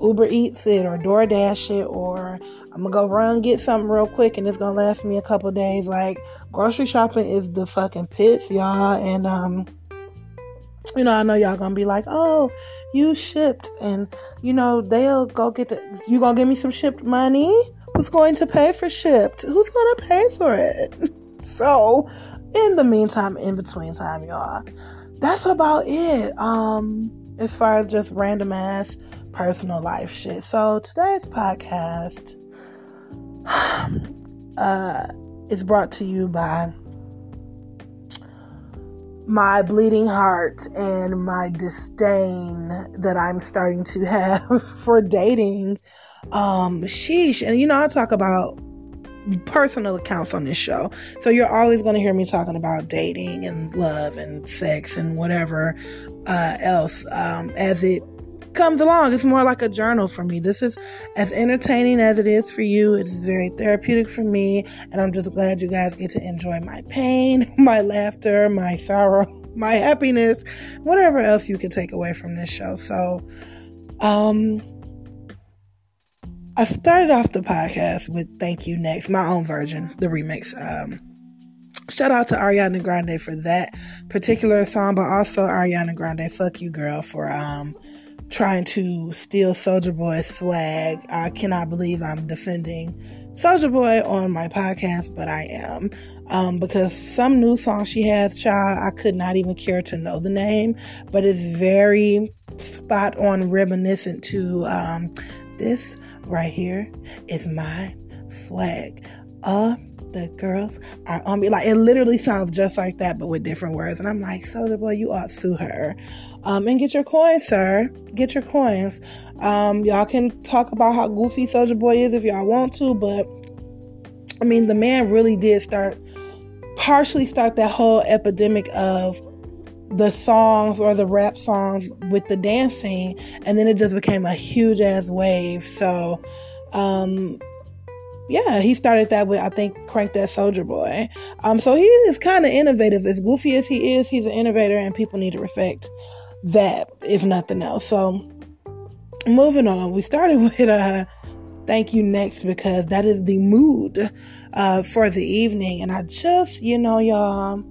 Uber Eats it or DoorDash it or I'm gonna go run get something real quick and it's gonna last me a couple days. Like grocery shopping is the fucking pits, y'all. And um you know, I know y'all gonna be like, oh, you Shipt, and you know, they'll go get the, you gonna give me some Shipt money? Who's going to pay for Shipt? Who's gonna pay for it? [LAUGHS] so, in the meantime, in between time, y'all, that's about it. Um, as far as just random ass personal life shit. So today's podcast [SIGHS] uh is brought to you by my bleeding heart and my disdain that I'm starting to [LAUGHS] have for dating. Um, sheesh. And you know, I talk about personal accounts on this show. So you're always going to hear me talking about dating and love and sex and whatever uh, else um, as it comes along. It's more like a journal for me. This is as entertaining as it is for you. It is very therapeutic for me. And I'm just glad you guys get to enjoy my pain, [LAUGHS] my laughter, my sorrow, [LAUGHS] my happiness, whatever else you can take away from this show. So, um, I started off the podcast with Thank You Next, my own version, the remix. Um, shout out to Ariana Grande for that particular song, but also Ariana Grande, fuck you, girl, for um, trying to steal Soulja Boy's swag. I cannot believe I'm defending Soulja Boy on my podcast, but I am. Um, because some new song she has, child, I could not even care to know the name, but it's very spot on reminiscent to um, this right here is my swag. Uh, the girls are on me. Like it literally sounds just like that, but with different words. And I'm like, Soulja Boy, you ought to sue her. Um, and get your coins, sir. Get your coins. Um, y'all can talk about how goofy Soulja Boy is if y'all want to, but I mean, the man really did start, partially start that whole epidemic of the songs or the rap songs with the dancing, and then it just became a huge ass wave. So, um, yeah, he started that with I think Crank That Soulja Boy. Um, so he is kind of innovative. As goofy as he is, he's an innovator, and people need to respect that, if nothing else. So moving on, we started [LAUGHS] with uh, thank you next because that is the mood uh, for the evening, and I just you know y'all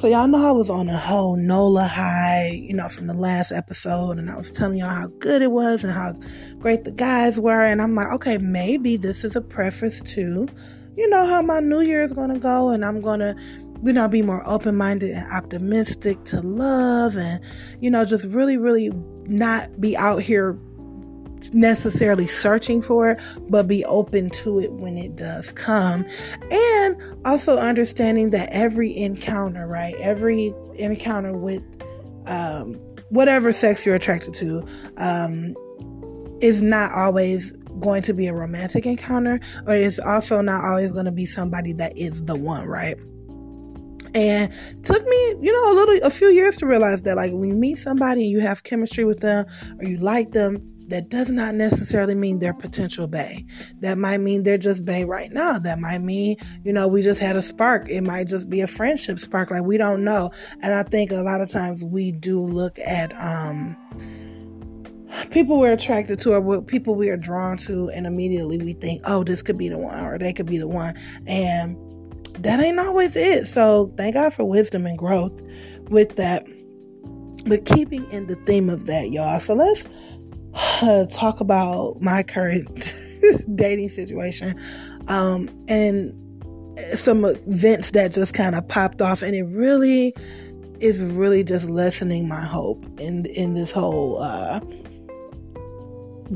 so y'all know I was on a whole NOLA high, you know, from the last episode, and I was telling y'all how good it was and how great the guys were, and I'm like, okay, maybe this is a preface to, you know, how my New Year is gonna go, and I'm gonna, you know, be more open minded and optimistic to love, and you know, just really, really not be out here necessarily searching for it, but be open to it when it does come. And also understanding that every encounter, right? Every encounter with um, whatever sex you're attracted to um, is not always going to be a romantic encounter, or it's also not always going to be somebody that is the one, right? and took me you know a little a few years to realize that like when you meet somebody and you have chemistry with them or you like them that does not necessarily mean they're potential bae. That might mean they're just bae right now. That might mean, you know, we just had a spark. It might just be a friendship spark. Like we don't know. And I think a lot of times we do look at um people we're attracted to or people we are drawn to and immediately we think, oh, this could be the one or they could be the one. And that ain't always it. So thank God for wisdom and growth with that. But keeping in the theme of that, y'all. So let's uh, [SIGHS] talk about my current [LAUGHS] dating situation um, and some events that just kind of popped off, and it really is really just lessening my hope in in this whole uh,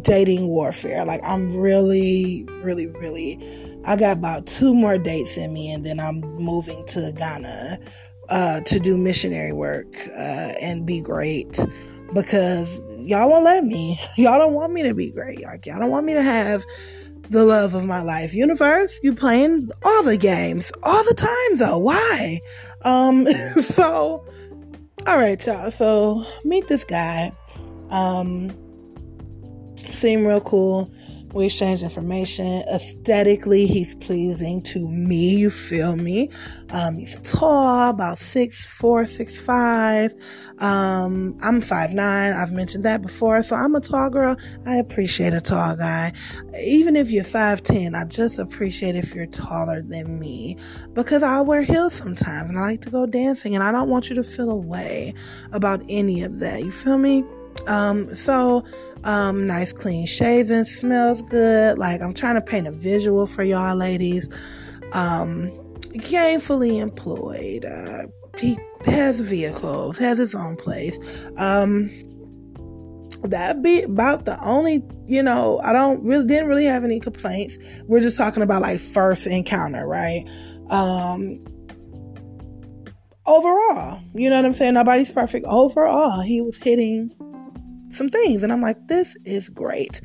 dating warfare. Like I'm really, really, really. I got about two more dates in me, and then I'm moving to Ghana uh, to do missionary work uh, and be great because y'all won't let me. [LAUGHS] Y'all don't want me to be great. Like y'all don't want me to have the love of my life. Universe, you playing all the games all the time though. Why? Um, [LAUGHS] so all right, y'all. So meet this guy. Um, seem real cool. We exchange information. Aesthetically, he's pleasing to me. You feel me? Um, he's tall, about six four, six five. Um, I'm five nine. I've mentioned that before. So I'm a tall girl. I appreciate a tall guy. Even if you're five ten, I just appreciate if you're taller than me because I wear heels sometimes and I like to go dancing and I don't want you to feel away about any of that. You feel me? Um, so um, nice clean shaven, smells good. Like I'm trying to paint a visual for y'all ladies. Um, gainfully employed. Uh, he has vehicles, has his own place. Um, that'd be about the only, you know, I don't really didn't really have any complaints. We're just talking about like first encounter, right? Um overall, you know what I'm saying? Nobody's perfect. Overall, he was hitting some things. And I'm like, this is great.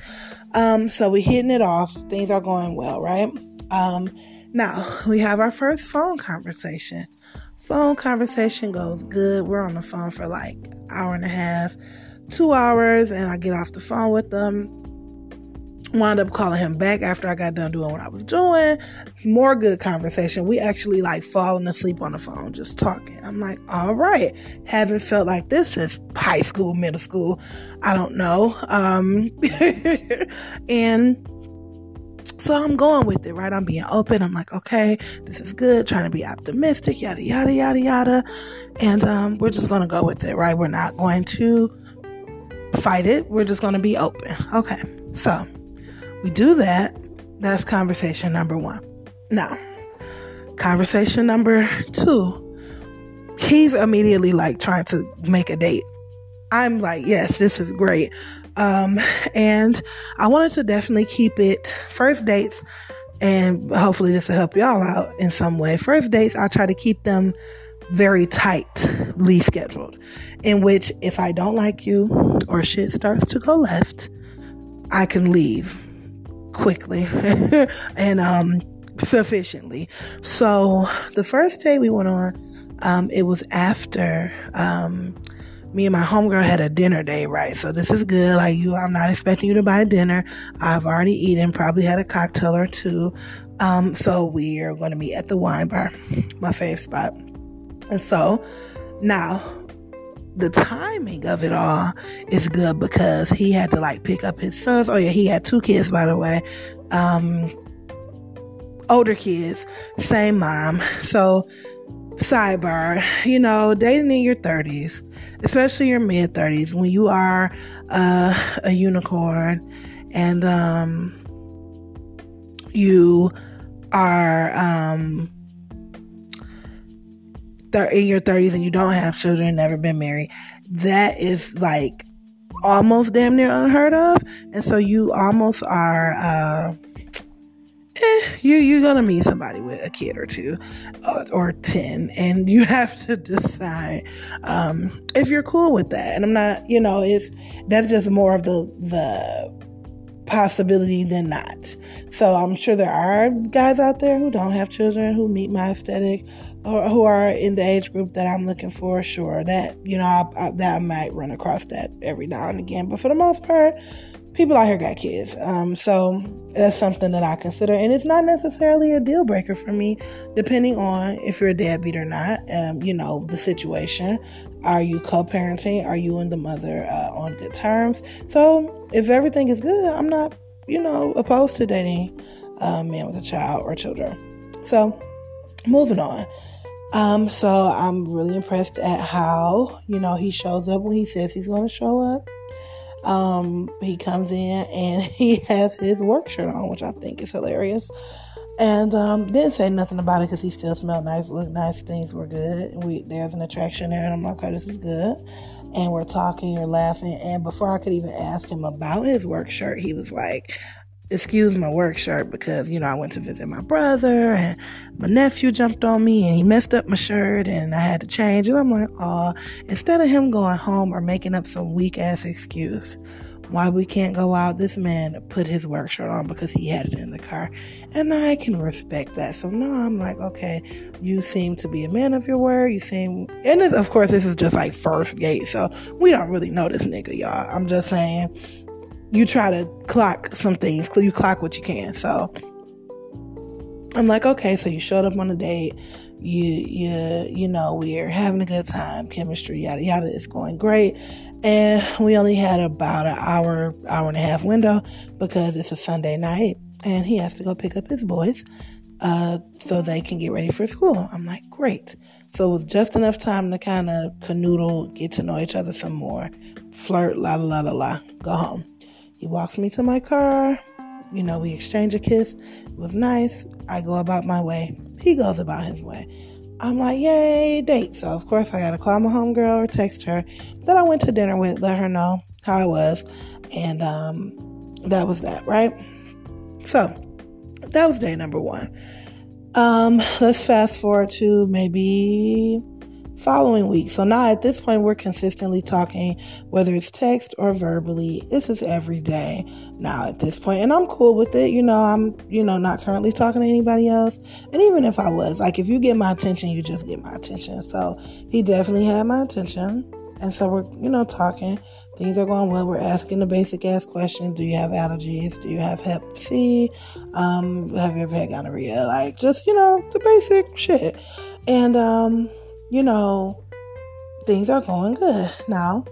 Um, so we're hitting it off. Things are going well, right? Um, now we have our first phone conversation. Phone conversation goes good. We're on the phone for like hour and a half, two hours, and I get off the phone with them wound up calling him back after I got done doing what I was doing. More good conversation. We actually like falling asleep on the phone, just talking. I'm like, all right. Haven't felt like this since high school, middle school. I don't know. Um, [LAUGHS] and so I'm going with it, right? I'm being open. I'm like, okay, this is good. Trying to be optimistic, yada, yada, yada, yada. And, um, we're just going to go with it, right? We're not going to fight it. We're just going to be open. Okay. So, we do that. That's conversation number one. Now, conversation number two, he's immediately like trying to make a date. I'm like, yes, this is great. Um, and I wanted to definitely keep it first dates and hopefully this will help y'all out in some way. First dates, I try to keep them very tightly scheduled, in which if I don't like you or shit starts to go left, I can leave quickly [LAUGHS] and um, sufficiently. So the first day we went on, um, it was after um, me and my homegirl had a dinner day, right? So this is good. Like you, I'm not expecting you to buy dinner. I've already eaten, probably had a cocktail or two. Um, so we are going to meet at the wine bar, my favorite spot. And so now the timing of it all is good because he had to like pick up his sons. Oh yeah, he had two kids by the way. Um older kids, same mom. So sidebar, you know, dating in your 30s, especially your mid 30s when you are uh, a unicorn and um you are um in your 30s and you don't have children, never been married, that is like almost damn near unheard of. And so you almost are, uh, eh, you, you're gonna meet somebody with a kid or two uh, or 10 and you [LAUGHS] have to decide um, if you're cool with that and i'm not you know it's that's just more of the the possibility than not so i'm sure there are guys out there who don't have children who meet my aesthetic or who are in the age group that I'm looking for, sure, that, you know, I, I, that I might run across that every now and again. But for the most part, people out here got kids. Um, so that's something that I consider. And it's not necessarily a deal breaker for me, depending on if you're a deadbeat or not, um, you know, the situation. Are you co parenting? Are you and the mother uh, on good terms? So if everything is good, I'm not, you know, opposed to dating a man with a child or children. So, moving on. Um, so I'm really impressed at how, you know, he shows up when he says he's going to show up. Um, he comes in and [LAUGHS] he has his work shirt on, which I think is hilarious. And um, didn't say nothing about it because he still smelled nice, looked nice, things were good. We there's an attraction there, and I'm like, okay, this is good. And we're talking, we're laughing, and before I could even ask him about his work shirt, he was like, excuse my work shirt because, you know, I went to visit my brother and my nephew jumped on me and he messed up my shirt and I had to change. And I'm like, oh, instead of him going home or making up some weak ass excuse why we can't go out, this man put his work shirt on because he had it in the car. And I can respect that. So now I'm like, okay, you seem to be a man of your word. You seem, and of course, this is just like first gate. So we don't really know this nigga, y'all. I'm just saying you try to clock some things, you clock what you can. So I'm like, okay, so you showed up on a date, you you you know, we're having a good time, chemistry, yada yada, it's going great. And we only had about an hour, hour and a half window because it's a Sunday night and he has to go pick up his boys uh, so they can get ready for school. I'm like, great. So it was just enough time to kind of canoodle, get to know each other some more, flirt, la la la la la, go home. He walks me to my car. You know, we exchange a kiss. It was nice. I go about my way. He goes about his way. I'm like, yay, date. So, of course, I got to call my homegirl or text her that I went to dinner with, let her know how I was. And um, that was that, right? So, that was day number one. Um, let's fast forward to maybe following week. So now at this point, we're consistently talking, whether it's text or verbally. This is every day now at this point, and I'm cool with it. You know, I'm, you know, not currently talking to anybody else. And even if I was, like, if you get my attention, you just get my attention. So he definitely had my attention. And so we're, you know, talking. Things are going well. We're asking the basic ass questions. Do you have allergies? Do you have Hep C? Um, have you ever had gonorrhea? Like, just, you know, the basic shit. And, um, you know, things are going good. Now,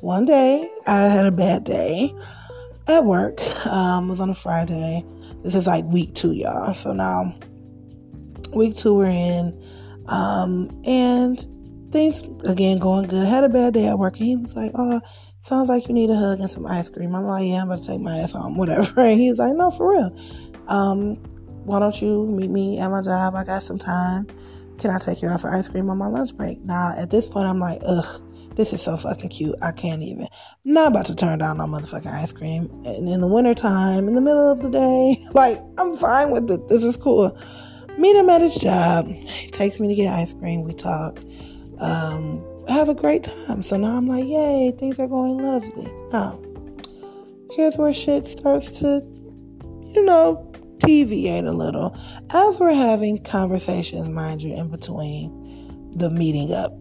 one day I had a bad day at work. Um, it was on a Friday. This is like week two, y'all. So now, week two we're in, um, and things again going good. Had a bad day at work, and he was like, "Oh, sounds like you need a hug and some ice cream." I'm like, "Yeah, I'm about to take my ass home, [LAUGHS] whatever." And he's like, "No, for real. Um, why don't you meet me at my job? I got some time." Can I take you out for ice cream on my lunch break? Now, at this point, I'm like, ugh, this is so fucking cute. I can't even. Not about to turn down no motherfucking ice cream. And in the wintertime, in the middle of the day, [LAUGHS] like, I'm fine with it. This is cool. Meet him at his job. He takes me to get ice cream. We talk. Um, have a great time. So now I'm like, yay, things are going lovely. Now, here's where shit starts to, you know, deviate a little as we're having conversations, mind you, in between the meeting up.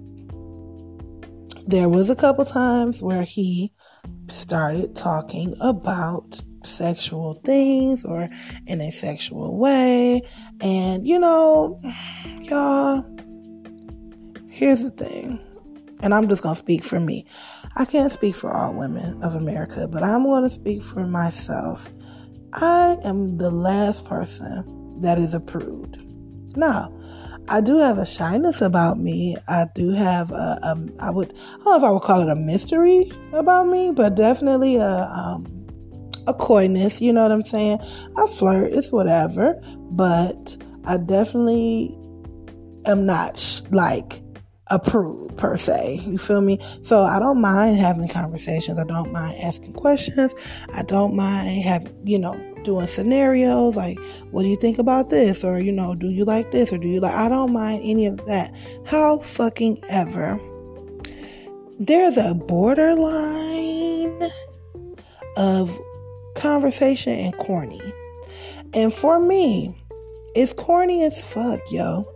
There was a couple times where he started talking about sexual things or in a sexual way. And, you know, y'all, here's the thing. And I'm just going to speak for me. I can't speak for all women of America, but I'm going to speak for myself I am the last person that is approved. Now, I do have a shyness about me. I do have a, a I would, I don't know if I would call it a mystery about me, but definitely a, um, a coyness. You know what I'm saying? I flirt, it's whatever, but I definitely am not like approved per se. You feel me? So I don't mind having conversations. I don't mind asking questions. I don't mind having, you know, doing scenarios like, what do you think about this? Or, you know, do you like this? Or do you like, I don't mind any of that. How fucking ever. There's a borderline of conversation and corny. And for me, it's corny as fuck, yo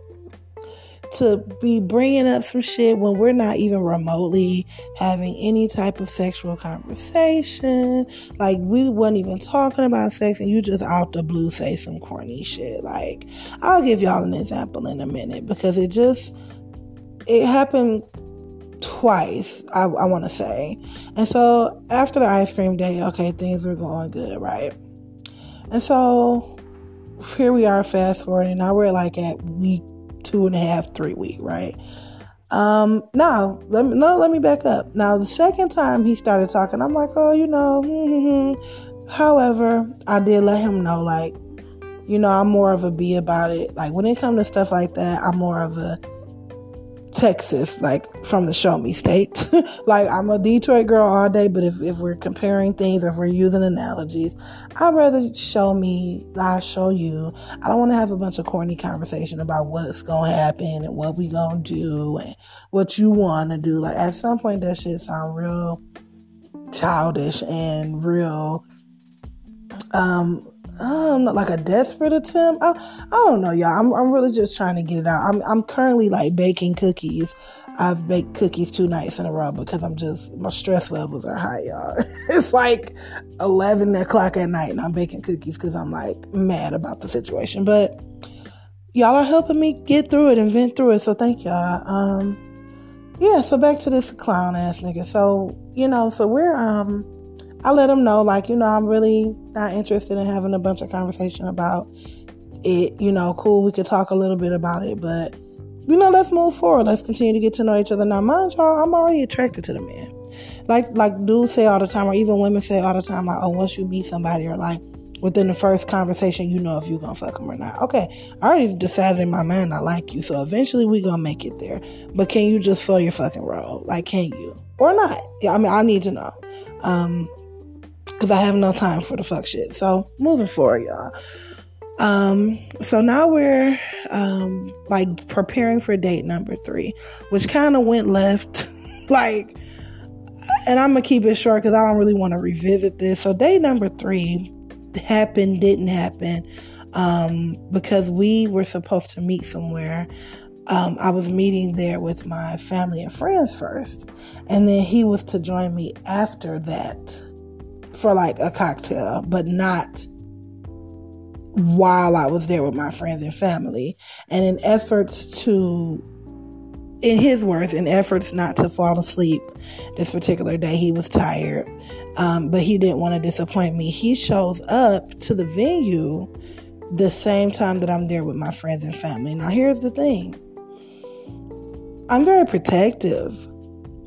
to be bringing up some shit when we're not even remotely having any type of sexual conversation. Like, we wasn't even talking about sex, and you just out the blue say some corny shit. Like, I'll give y'all an example in a minute because it just, it happened twice, I, I want to say. And so, after the ice cream day, okay, things were going good, right? And so, here we are, fast forwarding. Now we're like at week two and a half, three week, right? Um, now let me no, let me back up. Now the second time he started talking, I'm like, oh, you know. Mm-hmm. [LAUGHS] However, I did let him know, like, you know, I'm more of a be about it. Like when it comes to stuff like that, I'm more of a Texas, like from the show me state. [LAUGHS] like I'm a Detroit girl all day, but if, if we're comparing things, if we're using analogies, I'd rather show me, I'll show you. I don't want to have a bunch of corny conversation about what's gonna happen and what we gonna do and what you wanna do. Like at some point that shit sound real childish and real um um like a desperate attempt. I, I don't know, y'all. I'm I'm really just trying to get it out. I'm I'm currently like baking cookies. I've baked cookies two nights in a row because I'm just my stress levels are high, y'all. [LAUGHS] it's like eleven o'clock at night and I'm baking cookies because I'm like mad about the situation. But y'all are helping me get through it and vent through it. So thank y'all. Um yeah, so back to this clown ass nigga. So, you know, so we're um I let him know, like, you know, I'm really not interested in having a bunch of conversation about it. You know, cool, we could talk a little bit about it, but you know, let's move forward. Let's continue to get to know each other. Now, mind y'all, I'm already attracted to the man. Like, like dudes say all the time, or even women say all the time, like, oh, once you meet somebody, or like within the first conversation, you know if you're gonna fuck them or not. Okay, I already decided in my mind I like you, so eventually we gonna make it there. But can you just slow your fucking roll? Like, can you or not? Yeah, I mean, I need to know. Um, because I have no time for the fuck shit. So moving forward, y'all. Um, so now we're um like preparing for date number three, which kind of went left. [LAUGHS] like, and I'm gonna keep it short because I don't really want to revisit this. So date number three happened, didn't happen, um, because we were supposed to meet somewhere. Um, I was meeting there with my family and friends first, and then he was to join me after that for like a cocktail, but not while I was there with my friends and family. And in efforts to, in his words, in efforts not to fall asleep this particular day, he was tired, um, but he didn't want to disappoint me. He shows up to the venue the same time that I'm there with my friends and family. Now, here's the thing I'm very protective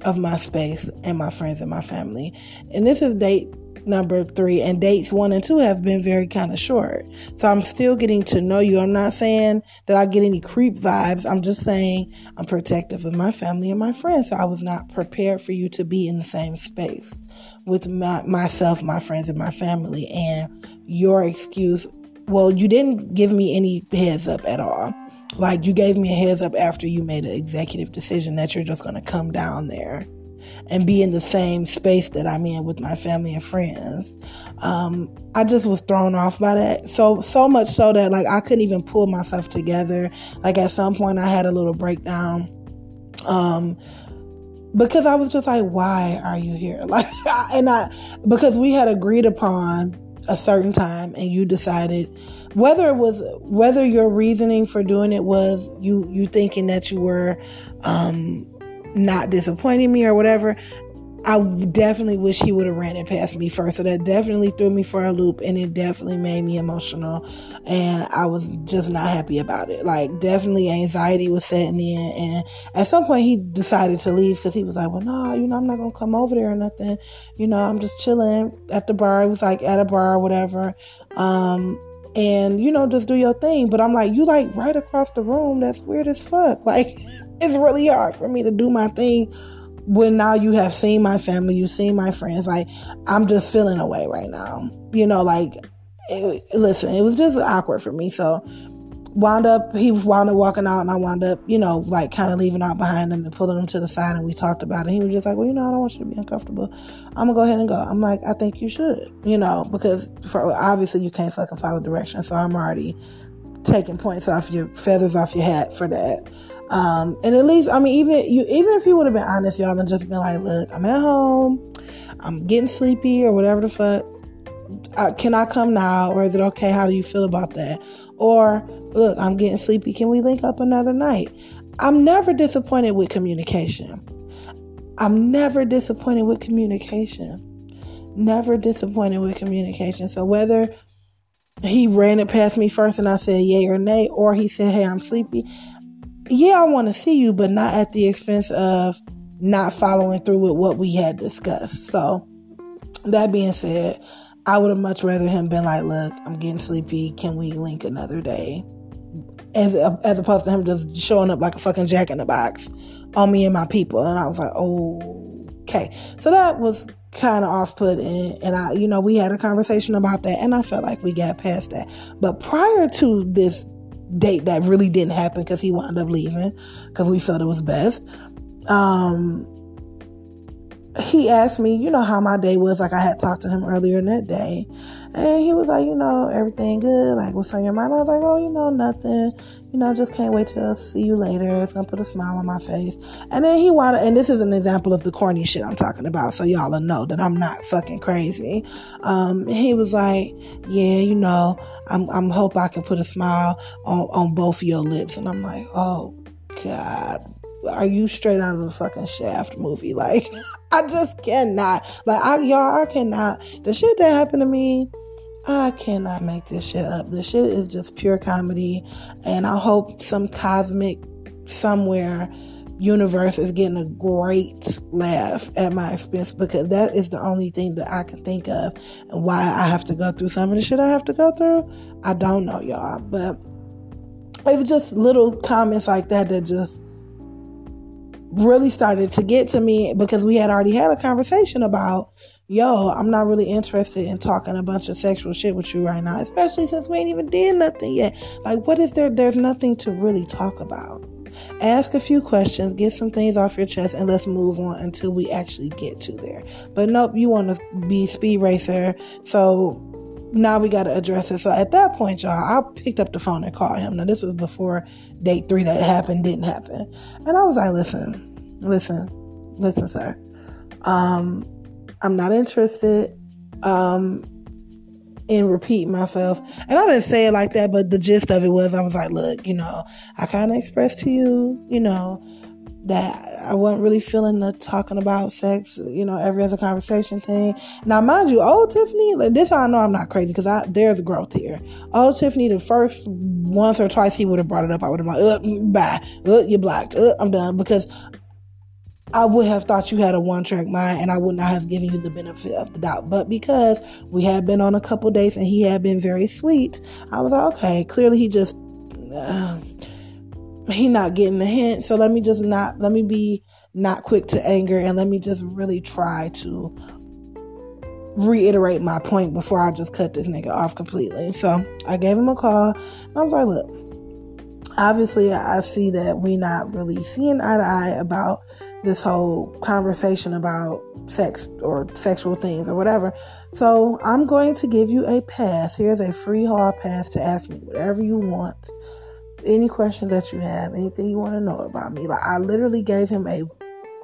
of my space and my friends and my family. And this is date number three, and dates one and two have been very kind of short. So I'm still getting to know you. I'm not saying that I get any creep vibes. I'm just saying I'm protective of my family and my friends. So I was not prepared for you to be in the same space with my, myself, my friends, and my family. And your excuse, well, you didn't give me any heads up at all. Like you gave me a heads up after you made an executive decision that you're just going to come down there and be in the same space that I'm in with my family and friends. Um, I just was thrown off by that. So, so much so that like I couldn't even pull myself together. Like at some point I had a little breakdown. Um, because I was just like, why are you here? [LAUGHS] Like, and I, because we had agreed upon a certain time and you decided whether it was whether your reasoning for doing it was you you thinking that you were um not disappointing me or whatever, I definitely wish he would have ran it past me first. So that definitely threw me for a loop and it definitely made me emotional. And I was just not happy about it. Like, definitely anxiety was setting in. And at some point, he decided to leave because he was like, well, no, you know, I'm not going to come over there or nothing. You know, I'm just chilling at the bar. It was like at a bar or whatever. Um, and you know, just do your thing. But I'm like, you like right across the room. That's weird as fuck. [LAUGHS] Like, it's really hard for me to do my thing when now you have seen my family, you've seen my friends. Like, I'm just feeling away right now. You know, like, it, listen, it was just awkward for me. So, wound up, he wound up walking out, and I wound up, you know, like kind of leaving out behind him and pulling him to the side, and we talked about it. He was just like, Well, you know, I don't want you to be uncomfortable. I'm gonna go ahead and go. I'm like, I think you should, you know, because for obviously you can't fucking follow directions. So, I'm already taking points off your feathers off your hat for that. Um, and at least, I mean, even you, even if he would have been honest, y'all, and just been like, "Look, I'm at home, I'm getting sleepy, or whatever the fuck. Uh, can I come now, or is it okay? How do you feel about that? Or look, I'm getting sleepy. Can we link up another night? I'm never disappointed with communication. I'm never disappointed with communication. Never disappointed with communication. So whether he ran it past me first and I said yay or nay, or he said, Hey, I'm sleepy. Yeah, I want to see you, but not at the expense of not following through with what we had discussed. So, that being said, I would have much rather him been like, Look, I'm getting sleepy. Can we link another day? As, as opposed to him just showing up like a fucking jack in the box on me and my people. And I was like, oh, okay. So that was kind of off put and, and I, you know, we had a conversation about that and I felt like we got past that. But prior to this date that really didn't happen because he wound up leaving because we felt it was best. Um, he asked me, you know, how my day was. Like I had talked to him earlier in that day. And he was like, you know, everything good. Like, what's on your mind? I was like, oh, you know, nothing. You know, just can't wait to see you later. It's to put a smile on my face. And then he wanted, and this is an example of the corny shit I'm talking about. So y'all know that I'm not fucking crazy. Um, he was like, yeah, you know, I'm, I'm hope I can put a smile on, on both of your lips. And I'm like, oh, God are you straight out of a fucking Shaft movie? [LAUGHS] Like, I just cannot. Like, I, y'all, I cannot. The shit that happened to me, I cannot make this shit up. This shit is just pure comedy. And I hope some cosmic somewhere universe is getting a great laugh at my expense because that is the only thing that I can think of and why I have to go through some of the shit I have to go through. I don't know, y'all, but it's just little comments like that that just really started to get to me because we had already had a conversation about, yo, I'm not really interested in talking a bunch of sexual shit with you right now, especially since we ain't even did nothing yet. Like, what is there? There's nothing to really talk about. Ask a few questions, get some things off your chest, and let's move on until we actually get to there. But nope, you want to be speed racer. So now we got to address it. So at that point, y'all, I picked up the phone and called him. Now, this was before date three that happened, didn't happen. And I was like, listen, listen, listen, sir. Um, I'm not interested. Um, in repeat myself. And I didn't say it like that, but the gist of it was I was like, look, you know, I kind of expressed to you, you know, that I wasn't really feeling the talking about sex, you know, every other conversation thing. Now, mind you, old Tiffany, like, this I know I'm not crazy because I there's growth here. Old Tiffany, the first once or twice he would have brought it up, I would have been like, uh, bye, uh, you're blocked, uh, I'm done because I would have thought you had a one track mind and I would not have given you the benefit of the doubt. But because we had been on a couple days and he had been very sweet, I was like, okay, clearly he just. Uh, he not getting the hint. So let me just not let me be not quick to anger and let me just really try to reiterate my point before I just cut this nigga off completely. So I gave him a call. I was like, look, obviously I see that we not really seeing eye to eye about this whole conversation about sex or sexual things or whatever. So I'm going to give you a pass. Here's a free hall pass to ask me whatever you want any questions that you have, anything you want to know about me. Like I literally gave him a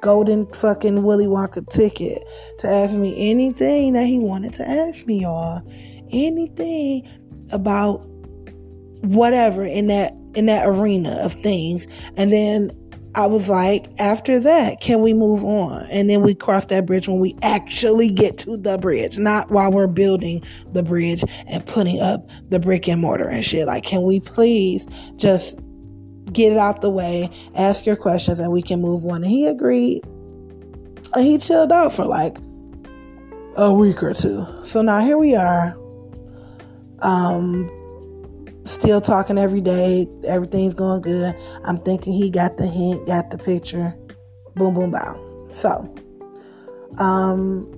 golden fucking Willy Wonka ticket to ask me anything that he wanted to ask me, y'all. Anything about whatever in that in that arena of things. And then I was like, after that, can we move on? And then we cross that bridge when we actually get to the bridge, not while we're building the bridge and putting up the brick and mortar and shit. Like, can we please just get it out the way, ask your questions, and we can move on? And he agreed. And he chilled out for like a week or two. So now here we are. Um, still talking every day. Everything's going good. I'm thinking he got the hint, got the picture. Boom, boom, bow. So, um,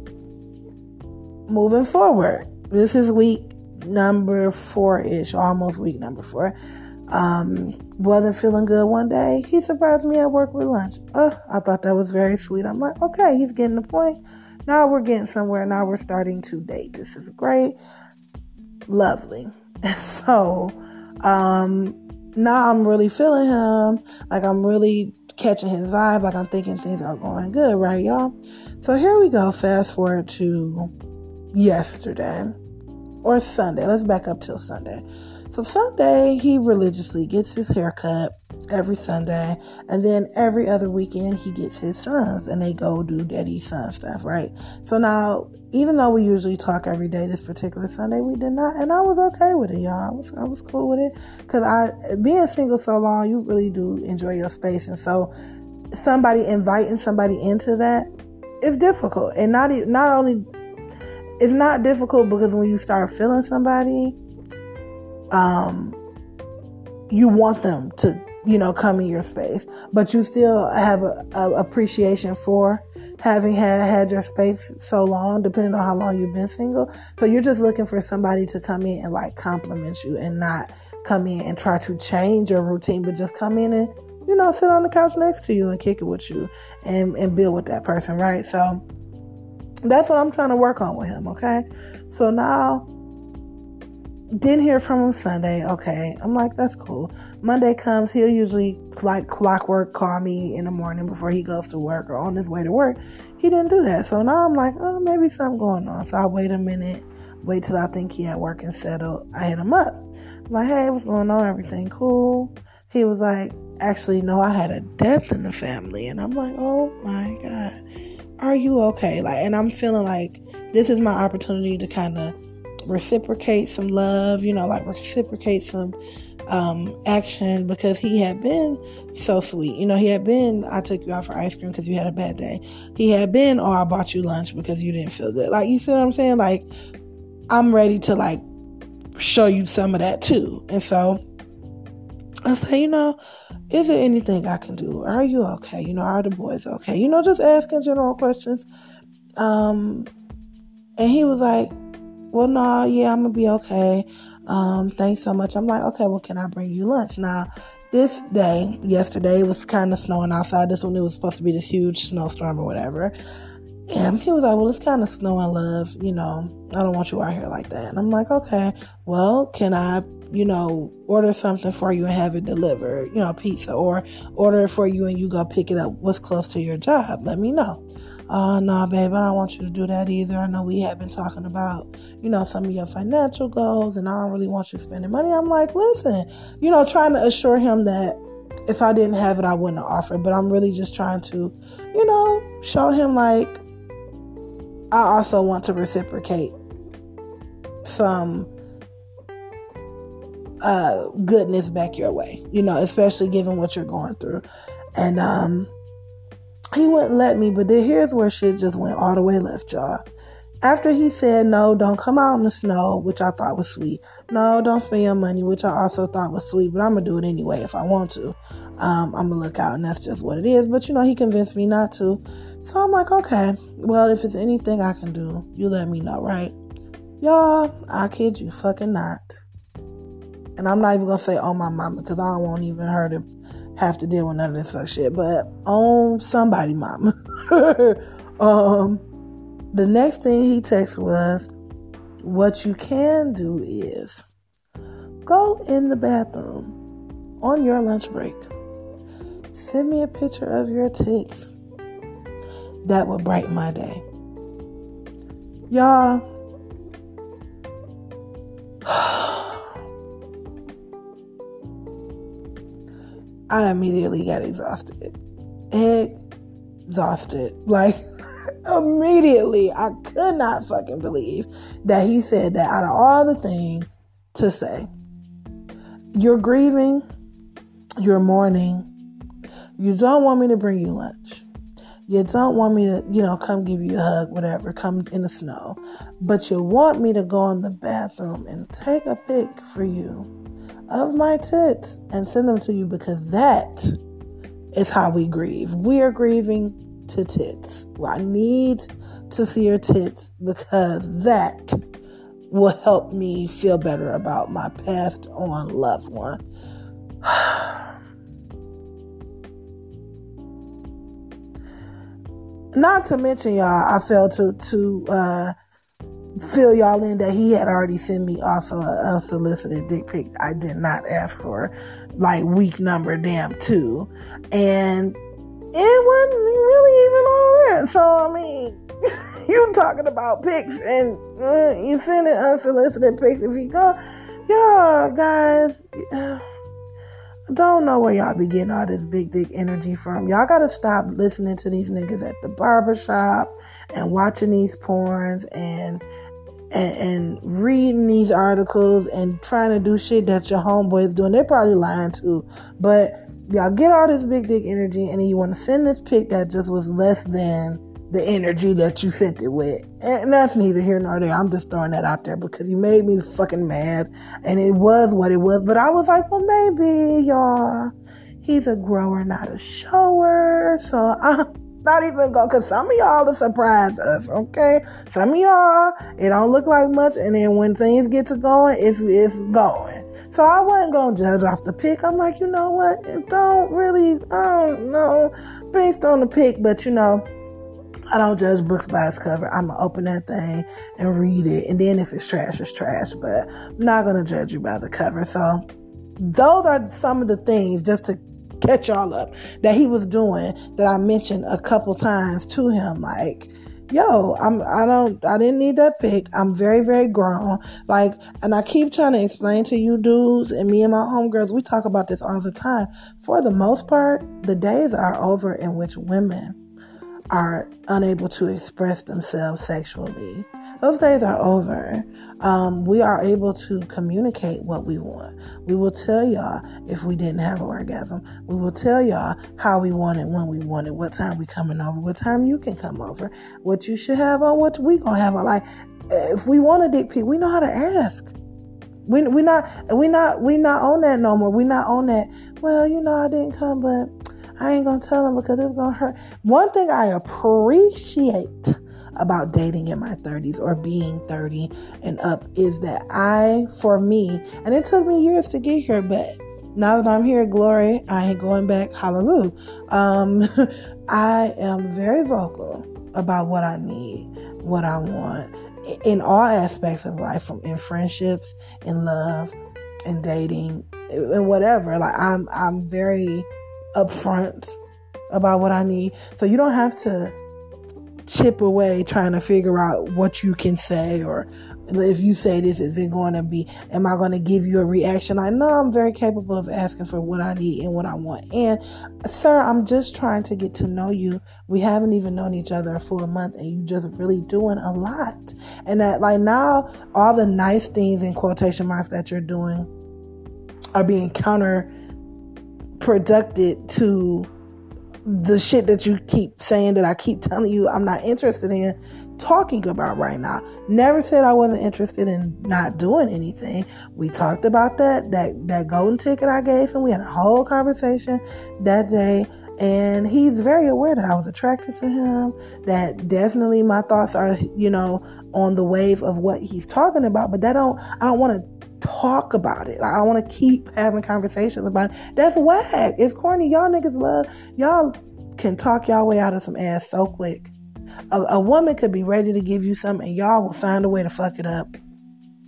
moving forward, this is week number four ish, almost week number four. Um, wasn't feeling good one day. He surprised me at work with lunch. Uh, I thought that was very sweet. I'm like, okay, he's getting the point. Now we're getting somewhere. Now we're starting to date. This is great. Lovely. [LAUGHS] so um, now I'm really feeling him. Like I'm really catching his vibe. Like I'm thinking things are going good, right, y'all? So here we go. Fast forward to yesterday or Sunday. Let's back up till Sunday. So Sunday, he religiously gets his hair cut. every Sunday. And then every other weekend, he gets his sons and they go do daddy son stuff, right? So now, even though we usually talk every day, this particular Sunday, we did not. And I was okay with it, y'all. I was, I was cool with it. Cause I, being single so long, you really do enjoy your space. And so somebody inviting somebody into that is difficult. And not, not only, it's not difficult because when you start feeling somebody, um, you want them to you know, come in your space, but you still have a, a, appreciation for having had, had your space so long, depending on how long you've been single. So you're just looking for somebody to come in and like compliment you and not come in and try to change your routine, but just come in and, you know, sit on the couch next to you and kick it with you and, and build with that person, right? So that's what I'm trying to work on with him, okay? So now didn't hear from him Sunday. Okay. I'm like, that's cool. Monday comes, he'll usually like clockwork call me in the morning before he goes to work or on his way to work. He didn't do that. So now I'm like, oh, maybe something going on. So I wait a minute, wait till I think he had work and settled. I hit him up. I'm like, hey, what's going on? Everything cool? He was like, actually, no, I had a death in the family. And I'm like, oh my God, are you okay? Like, and I'm feeling like this is my opportunity to kind of reciprocate some love, you know, like reciprocate some um, action because he had been so sweet. You know, he had been, I took you out for ice cream because you had a bad day. He had been, oh, I bought you lunch because you didn't feel good. Like, you see what I'm saying? Like, I'm ready to like show you some of that too. And so I say, you know, is there anything I can do? Are you okay? You know, are the boys okay? You know, just asking general questions. Um, and he was like, well, no, yeah, I'm gonna be okay. Um, thanks so much. I'm like, okay, well, can I bring you lunch? Now, this day, yesterday, it was kind of snowing outside. This one, it was supposed to be this huge snowstorm or whatever. And he was like, well, it's kind of snowing, love. You know, I don't want you out here like that. And I'm like, okay, well, can I, you know, order something for you and have it delivered, you know, pizza, or order it for you and you go pick it up. What's close to your job? Let me know oh, no, babe, I don't want you to do that either. I know we have been talking about, you know, some of your financial goals, and I don't really want you spending money. I'm like, listen, you know, trying to assure him that if I didn't have it, I wouldn't offer it. But I'm really just trying to, you know, show him like I also want to reciprocate some uh goodness back your way, you know, especially given what you're going through. And um he wouldn't let me, but then here's where shit just went all the way left, y'all. After he said, no, don't come out in the snow, which I thought was sweet. No, don't spend your money, which I also thought was sweet, but I'm going to do it anyway if I want to. Um, I'm going to look out, and that's just what it is. But, you know, he convinced me not to. So I'm like, okay, well, if it's anything I can do, you let me know, right? Y'all, I kid you fucking not. And I'm not even going to say, oh, my mama, because I want even her to have to deal with none of this fuck shit, but on somebody, mama. [LAUGHS] um, the next thing he texted was, "What you can do is go in the bathroom on your lunch break. Send me a picture of your tits. That would brighten my day, y'all." [SIGHS] I immediately got exhausted. Exhausted. Like, [LAUGHS] immediately. I could not fucking believe that he said that out of all the things to say. You're grieving, you're mourning, you don't want me to bring you lunch. You don't want me to, you know, come give you a hug, whatever, come in the snow. But you want me to go in the bathroom and take a pic for you of my tits and send them to you because that is how we grieve. We are grieving to tits. Well, I need to see your tits because that will help me feel better about my passed on loved one. [SIGHS] Not to mention, y'all, I failed to to uh, fill y'all in that he had already sent me also an unsolicited dick pic I did not ask for, like week number damn two. And it wasn't really even all that. So, I mean, [LAUGHS] you talking about pics and uh, you sending unsolicited pics. If you go, y'all guys, [SIGHS] don't know where y'all be getting all this big dick energy from. Y'all gotta stop listening to these niggas at the barbershop and watching these porns and and, and, reading these articles and trying to do shit that your homeboy is doing. They're probably lying too. But y'all get all this big dick energy and you want to send this pic that just was less than the energy that you sent it with. And that's neither here nor there. I'm just throwing that out there because you made me fucking mad. And it was what it was. But I was like, well, maybe y'all, he's a grower, not a shower. So [LAUGHS] I'm not even go, cause some of y'all will surprise us, okay? Some of y'all, it don't look like much. And then when things get to going, it's, it's going. So I wasn't gonna judge off the pick. I'm like, you know what? It don't really, I don't know, based on the pick, but you know, I don't judge books by its cover. I'm gonna open that thing and read it, and then if it's trash, it's trash. But I'm not gonna judge you by the cover. So those are some of the things just to catch y'all up that he was doing that I mentioned a couple times to him, like. Yo, I'm I don't I didn't need that pic. I'm very, very grown. Like and I keep trying to explain to you dudes and me and my homegirls, we talk about this all the time. For the most part, the days are over in which women are unable to express themselves sexually. Those days are over. Um, we are able to communicate what we want. We will tell y'all if we didn't have an orgasm. We will tell y'all how we want it, when we want it, what time we coming over, what time you can come over, what you should have on, what we gonna have on. Like, if we want a dick pic, we know how to ask. We we not we not we not on that no more. We not on that. Well, you know I didn't come, but I ain't gonna tell him because it's gonna hurt. One thing I appreciate about dating in my 30s or being 30 and up is that I, for me, and it took me years to get here, but now that I'm here, glory, I ain't going back, hallelujah. Um, [LAUGHS] I am very vocal about what I need, what I want in all aspects of life, from in friendships, in love, in dating, and whatever. Like I'm, I'm very upfront about what I need. So you don't have to chip away trying to figure out what you can say or if you say this is it going to be am i going to give you a reaction? I know i'm very capable of asking for what i need and what i want. And sir i'm just trying to get to know you. We haven't even known each other for a month and you just really doing a lot. And that like now all the nice things in quotation marks that you're doing are being counter productive to the shit that you keep saying that I keep telling you I'm not interested in talking about right now. Never said I wasn't interested in not doing anything. We talked about that that that golden ticket I gave him. We had a whole conversation that day and he's very aware that I was attracted to him. That definitely my thoughts are, you know, on the wave of what he's talking about, but that don't I don't want to talk about it. I don't want to keep having conversations about it. That's whack. It's corny. Y'all niggas love, y'all can talk y'all way out of some ass so quick. A, a woman could be ready to give you something and y'all will find a way to fuck it up.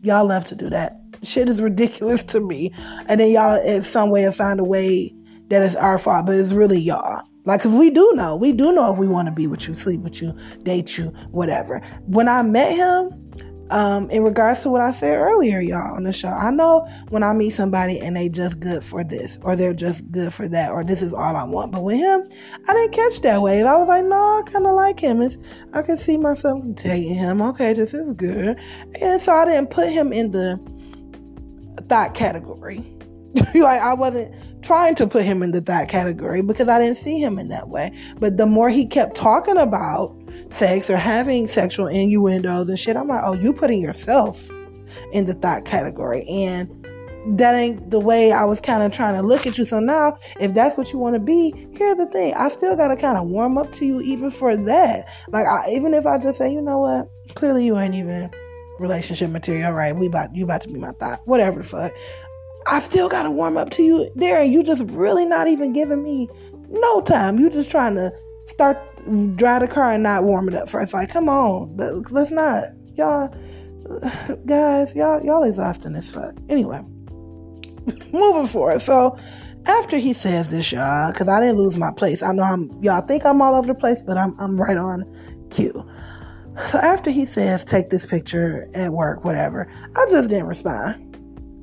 Y'all love to do that. Shit is ridiculous to me. And then y'all in some way found a way that it's our fault, but it's really y'all. Like, cause we do know, we do know if we want to be with you, sleep with you, date you, whatever. When I met him, um, in regards to what I said earlier, y'all, on the show, I know when I meet somebody and they just good for this, or they're just good for that, or this is all I want. But with him, I didn't catch that wave. I was like, no, I kind of like him. It's, I can see myself dating him. Okay, this is good. And so I didn't put him in the thought category. [LAUGHS] like I wasn't trying to put him in the thought category because I didn't see him in that way. But the more he kept talking about sex or having sexual innuendos and shit, I'm like, oh, you putting yourself in the thought category. And that ain't the way I was kind of trying to look at you. So now, if that's what you want to be, here's the thing: I still got to kind of warm up to you, even for that. Like, I, even if I just say, you know what, clearly you ain't even relationship material, right? We about you about to be my thought, whatever the fuck. I still got to warm up to you there, and you just really not even giving me no time. You just trying to start drive the car and not warm it up first. Like, come on, let's not, y'all, guys, y'all, y'all exhausting as fuck. Anyway, [LAUGHS] moving forward. So after he says this, y'all, because I didn't lose my place. I know I'm, y'all think I'm all over the place, but I'm, I'm right on cue. So after he says, take this picture at work, whatever, I just didn't respond.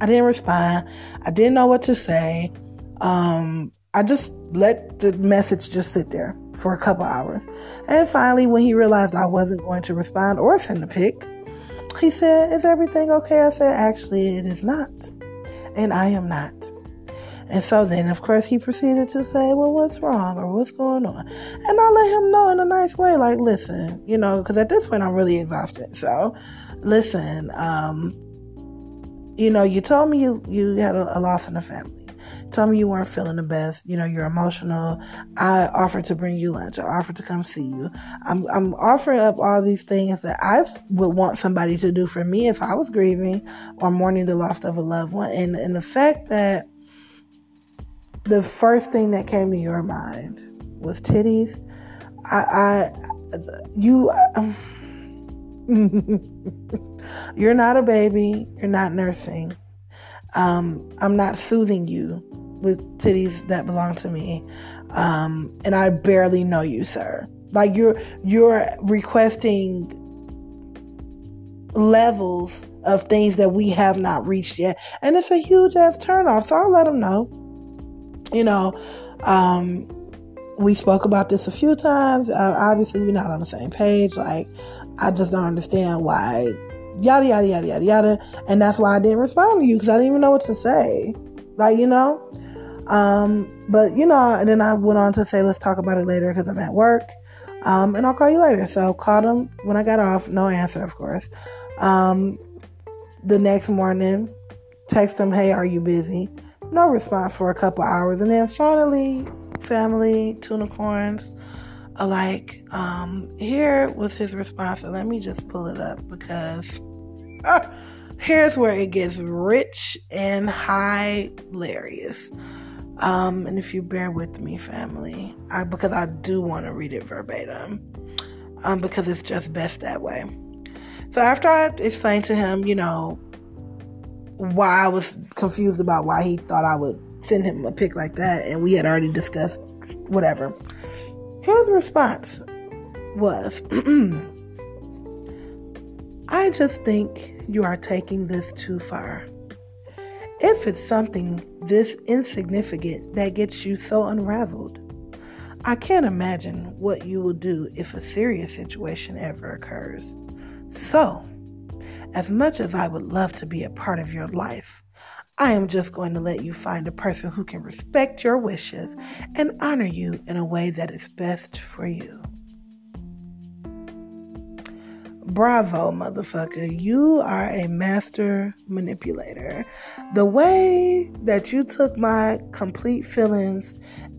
I didn't respond. I didn't know what to say. Um, I just let the message just sit there for a couple hours. And finally, when he realized I wasn't going to respond or send a pic, he said, Is everything okay? I said, Actually, it is not. And I am not. And so then, of course, he proceeded to say, Well, what's wrong or what's going on? And I let him know in a nice way, like, listen, you know, because at this point I'm really exhausted. So, listen, um, you know, you told me you, you had a, a loss in the family. Told me you weren't feeling the best. You know, you're emotional. I offered to bring you lunch. I offered to come see you. I'm, I'm offering up all these things that I would want somebody to do for me if I was grieving or mourning the loss of a loved one. And, and the fact that the first thing that came to your mind was titties. I, I you, um, [LAUGHS] you're not a baby. You're not nursing. Um, I'm not soothing you with titties that belong to me. Um, and I barely know you, sir. Like you're you're requesting levels of things that we have not reached yet, and it's a huge ass turnoff. So I'll let them know. You know, um, we spoke about this a few times. Uh, obviously, we're not on the same page. Like, I just don't understand why yada yada yada yada yada. And that's why i didn't respond to you because i didn't even know what to say. Like you know? Um but you know and then i went on to say let's talk about it later because i'm at work. Um and i'll call you later. So called him when i got off no answer of course. Um the next morning text him hey are you busy? No response for a couple hours. And then finally family tunicorns alike um here was his response. And let me just pull it up because here's where it gets rich and hilarious. Um, and if you bear with me, family, I, because I do want to read it verbatim, um, because it's just best that way. So after I explained to him, you know, why I was confused about why he thought I would send him a pic like that, and we had already discussed whatever. His response was. [CLEARS THROAT] I just think you are taking this too far. If it's something this insignificant that gets you so unraveled, I can't imagine what you will do if a serious situation ever occurs. So, as much as I would love to be a part of your life, I am just going to let you find a person who can respect your wishes and honor you in a way that is best for you. Bravo, motherfucker. You are a master manipulator. The way that you took my complete feelings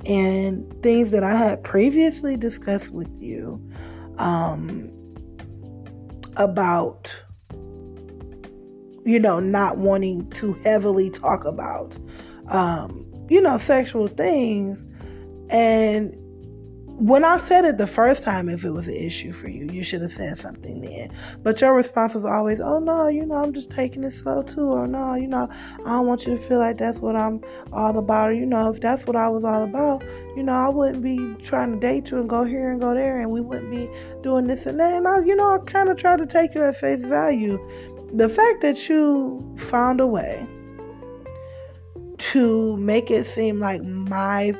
and things that I had previously discussed with you um, about, you know, not wanting to heavily talk about, um, you know, sexual things and when I said it the first time, if it was an issue for you, you should have said something then. But your response was always, oh no, you know, I'm just taking it slow too. Or no, you know, I don't want you to feel like that's what I'm all about. Or, you know, if that's what I was all about, you know, I wouldn't be trying to date you and go here and go there and we wouldn't be doing this and that. And I, you know, I kind of tried to take you at face value. The fact that you found a way to make it seem like my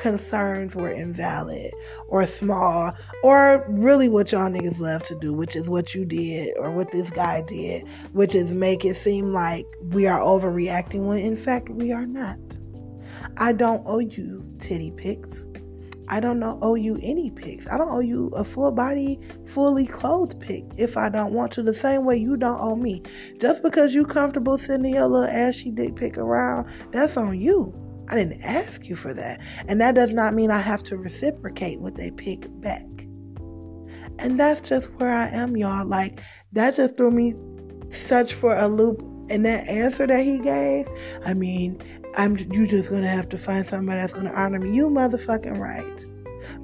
concerns were invalid or small or really what y'all niggas love to do, which is what you did or what this guy did, which is make it seem like we are overreacting when in fact we are not. I don't owe you titty pics. I don't know, owe you any pics. I don't owe you a full body, fully clothed pic if I don't want to. The same way you don't owe me. Just because you comfortable sending your little ashy dick pic around, that's on you. I didn't ask you for that. And that does not mean I have to reciprocate what they pick back. And that's just where I am, y'all. Like, that just threw me such for a loop. And that answer that he gave, I mean, I'm you just gonna have to find somebody that's gonna honor me. You motherfucking right.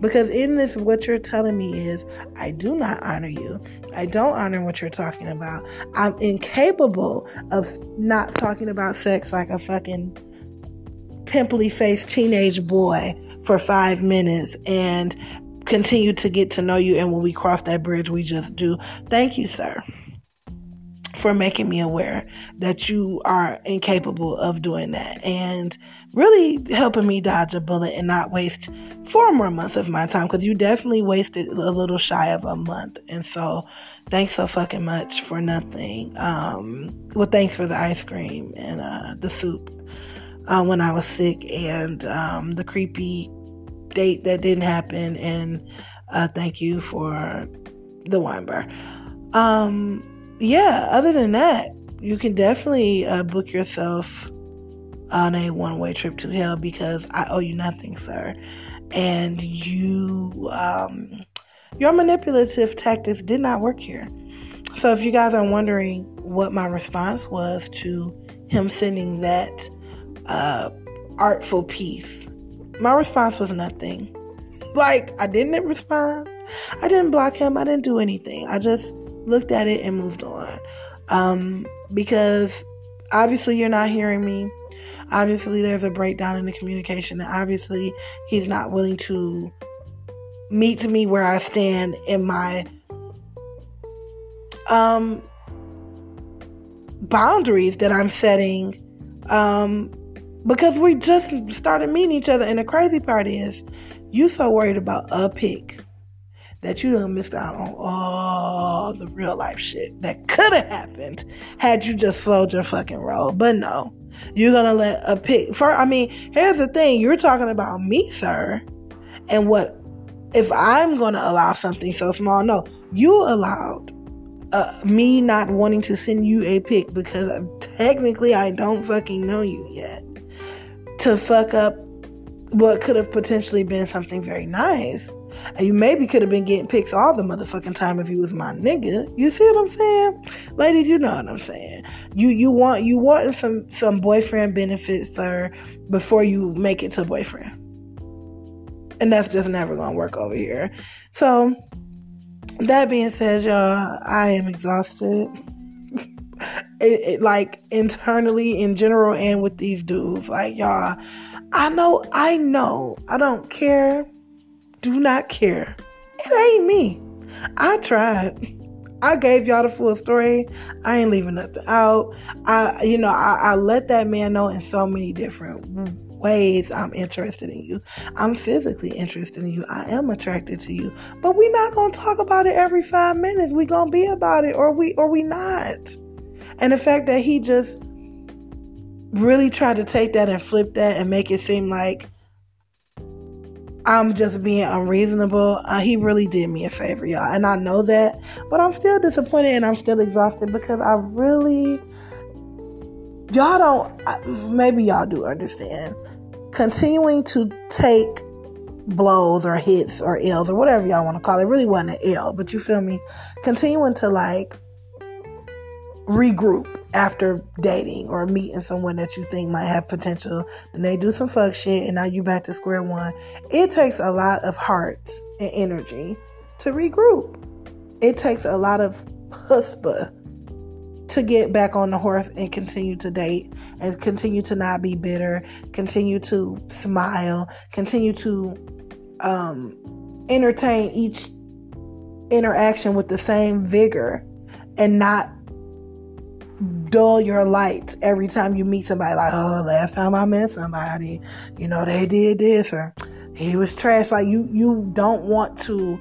Because in this, what you're telling me is, I do not honor you. I don't honor what you're talking about. I'm incapable of not talking about sex like a fucking pimply faced teenage boy for five minutes and continue to get to know you. And when we cross that bridge, we just do. Thank you, sir. for making me aware that you are incapable of doing that and really helping me dodge a bullet and not waste four more months of my time because you definitely wasted a little shy of a month. And so, thanks so fucking much for nothing. Um, well, thanks for the ice cream and uh, the soup uh, when I was sick and um, the creepy date that didn't happen. And uh, thank you for the wine bar. Um, yeah, other than that, you can definitely uh, book yourself on a one way trip to hell because I owe you nothing, sir. And you, um, your manipulative tactics did not work here. So if you guys are wondering what my response was to him sending that uh, artful piece, my response was nothing. Like, I didn't respond. I didn't block him. I didn't do anything. I just looked at it and moved on. Um, because obviously you're not hearing me. Obviously there's a breakdown in the communication, and obviously he's not willing to meet me where I stand in my um boundaries that I'm setting um because we just started meeting each other and the crazy part is you so worried about a pick that you done missed out on all the real life shit that could have happened had you just slowed your fucking roll. But no, you're gonna let a pig. For I mean, here's the thing: you're talking about me, sir, and what if I'm gonna allow something so small? No, you allowed uh, me not wanting to send you a pic because technically I don't fucking know you yet to fuck up what could have potentially been something very nice and you maybe could have been getting pics all the motherfucking time if you was my nigga. You see what I'm saying? Ladies, you know what I'm saying. You you want you want some some boyfriend benefits, sir, before you make it to boyfriend. And that's just never gonna work over here. So that being said, y'all, I am exhausted. It, it, like internally in general and with these dudes like y'all i know i know i don't care do not care. It ain't me. I tried. I gave y'all the full story. I ain't leaving nothing out. I, you know, I, I let that man know in so many different ways I'm interested in you. I'm physically interested in you. I am attracted to you. But we're not gonna talk about it every five minutes. We gonna be about it, or we or we not. And the fact that he just really tried to take that and flip that and make it seem like I'm just being unreasonable. Uh, he really did me a favor, y'all. And I know that, but I'm still disappointed and I'm still exhausted because I really, y'all don't, maybe y'all do understand. Continuing to take blows or hits or L's or whatever y'all want to call it, really wasn't an L, but you feel me? Continuing to like regroup after dating or meeting someone that you think might have potential, then they do some fuck shit and now you back to square one. It takes a lot of heart and energy to regroup. It takes a lot of husband to get back on the horse and continue to date and continue to not be bitter, continue to smile, continue to um, entertain each interaction with the same vigor and not dull your light every time you meet somebody like, oh, last time I met somebody, you know, they did this or he was trash. Like you, you don't want to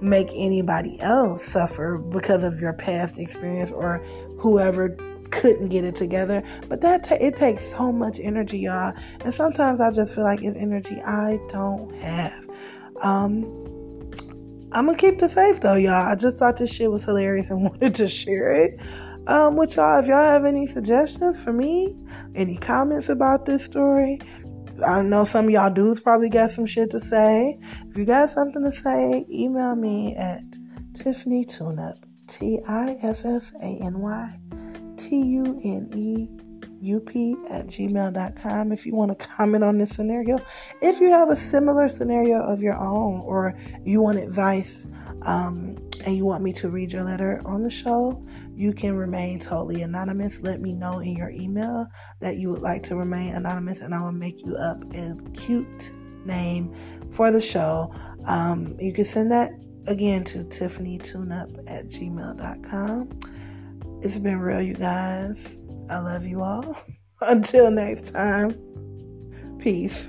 make anybody else suffer because of your past experience or whoever couldn't get it together. But that it takes so much energy, y'all. And sometimes I just feel like it's energy I don't have. Um, I'm gonna keep the faith though, y'all. I just thought this shit was hilarious and [LAUGHS] wanted to share it um, with y'all. If y'all have any suggestions for me, any comments about this story, I know some of y'all dudes probably got some shit to say. If you got something to say, email me at Tiffany Tuneup, T I F F A N Y T U N E U P at gmail.com if you want to comment on this scenario. If you have a similar scenario of your own or you want advice, um, and you want me to read your letter on the show, you can remain totally anonymous. Let me know in your email that you would like to remain anonymous, and I will make you up a cute name for the show. Um, you can send that again to Tiffany Tuneup at gmail.com. It's been real, you guys. I love you all. [LAUGHS] Until next time, peace.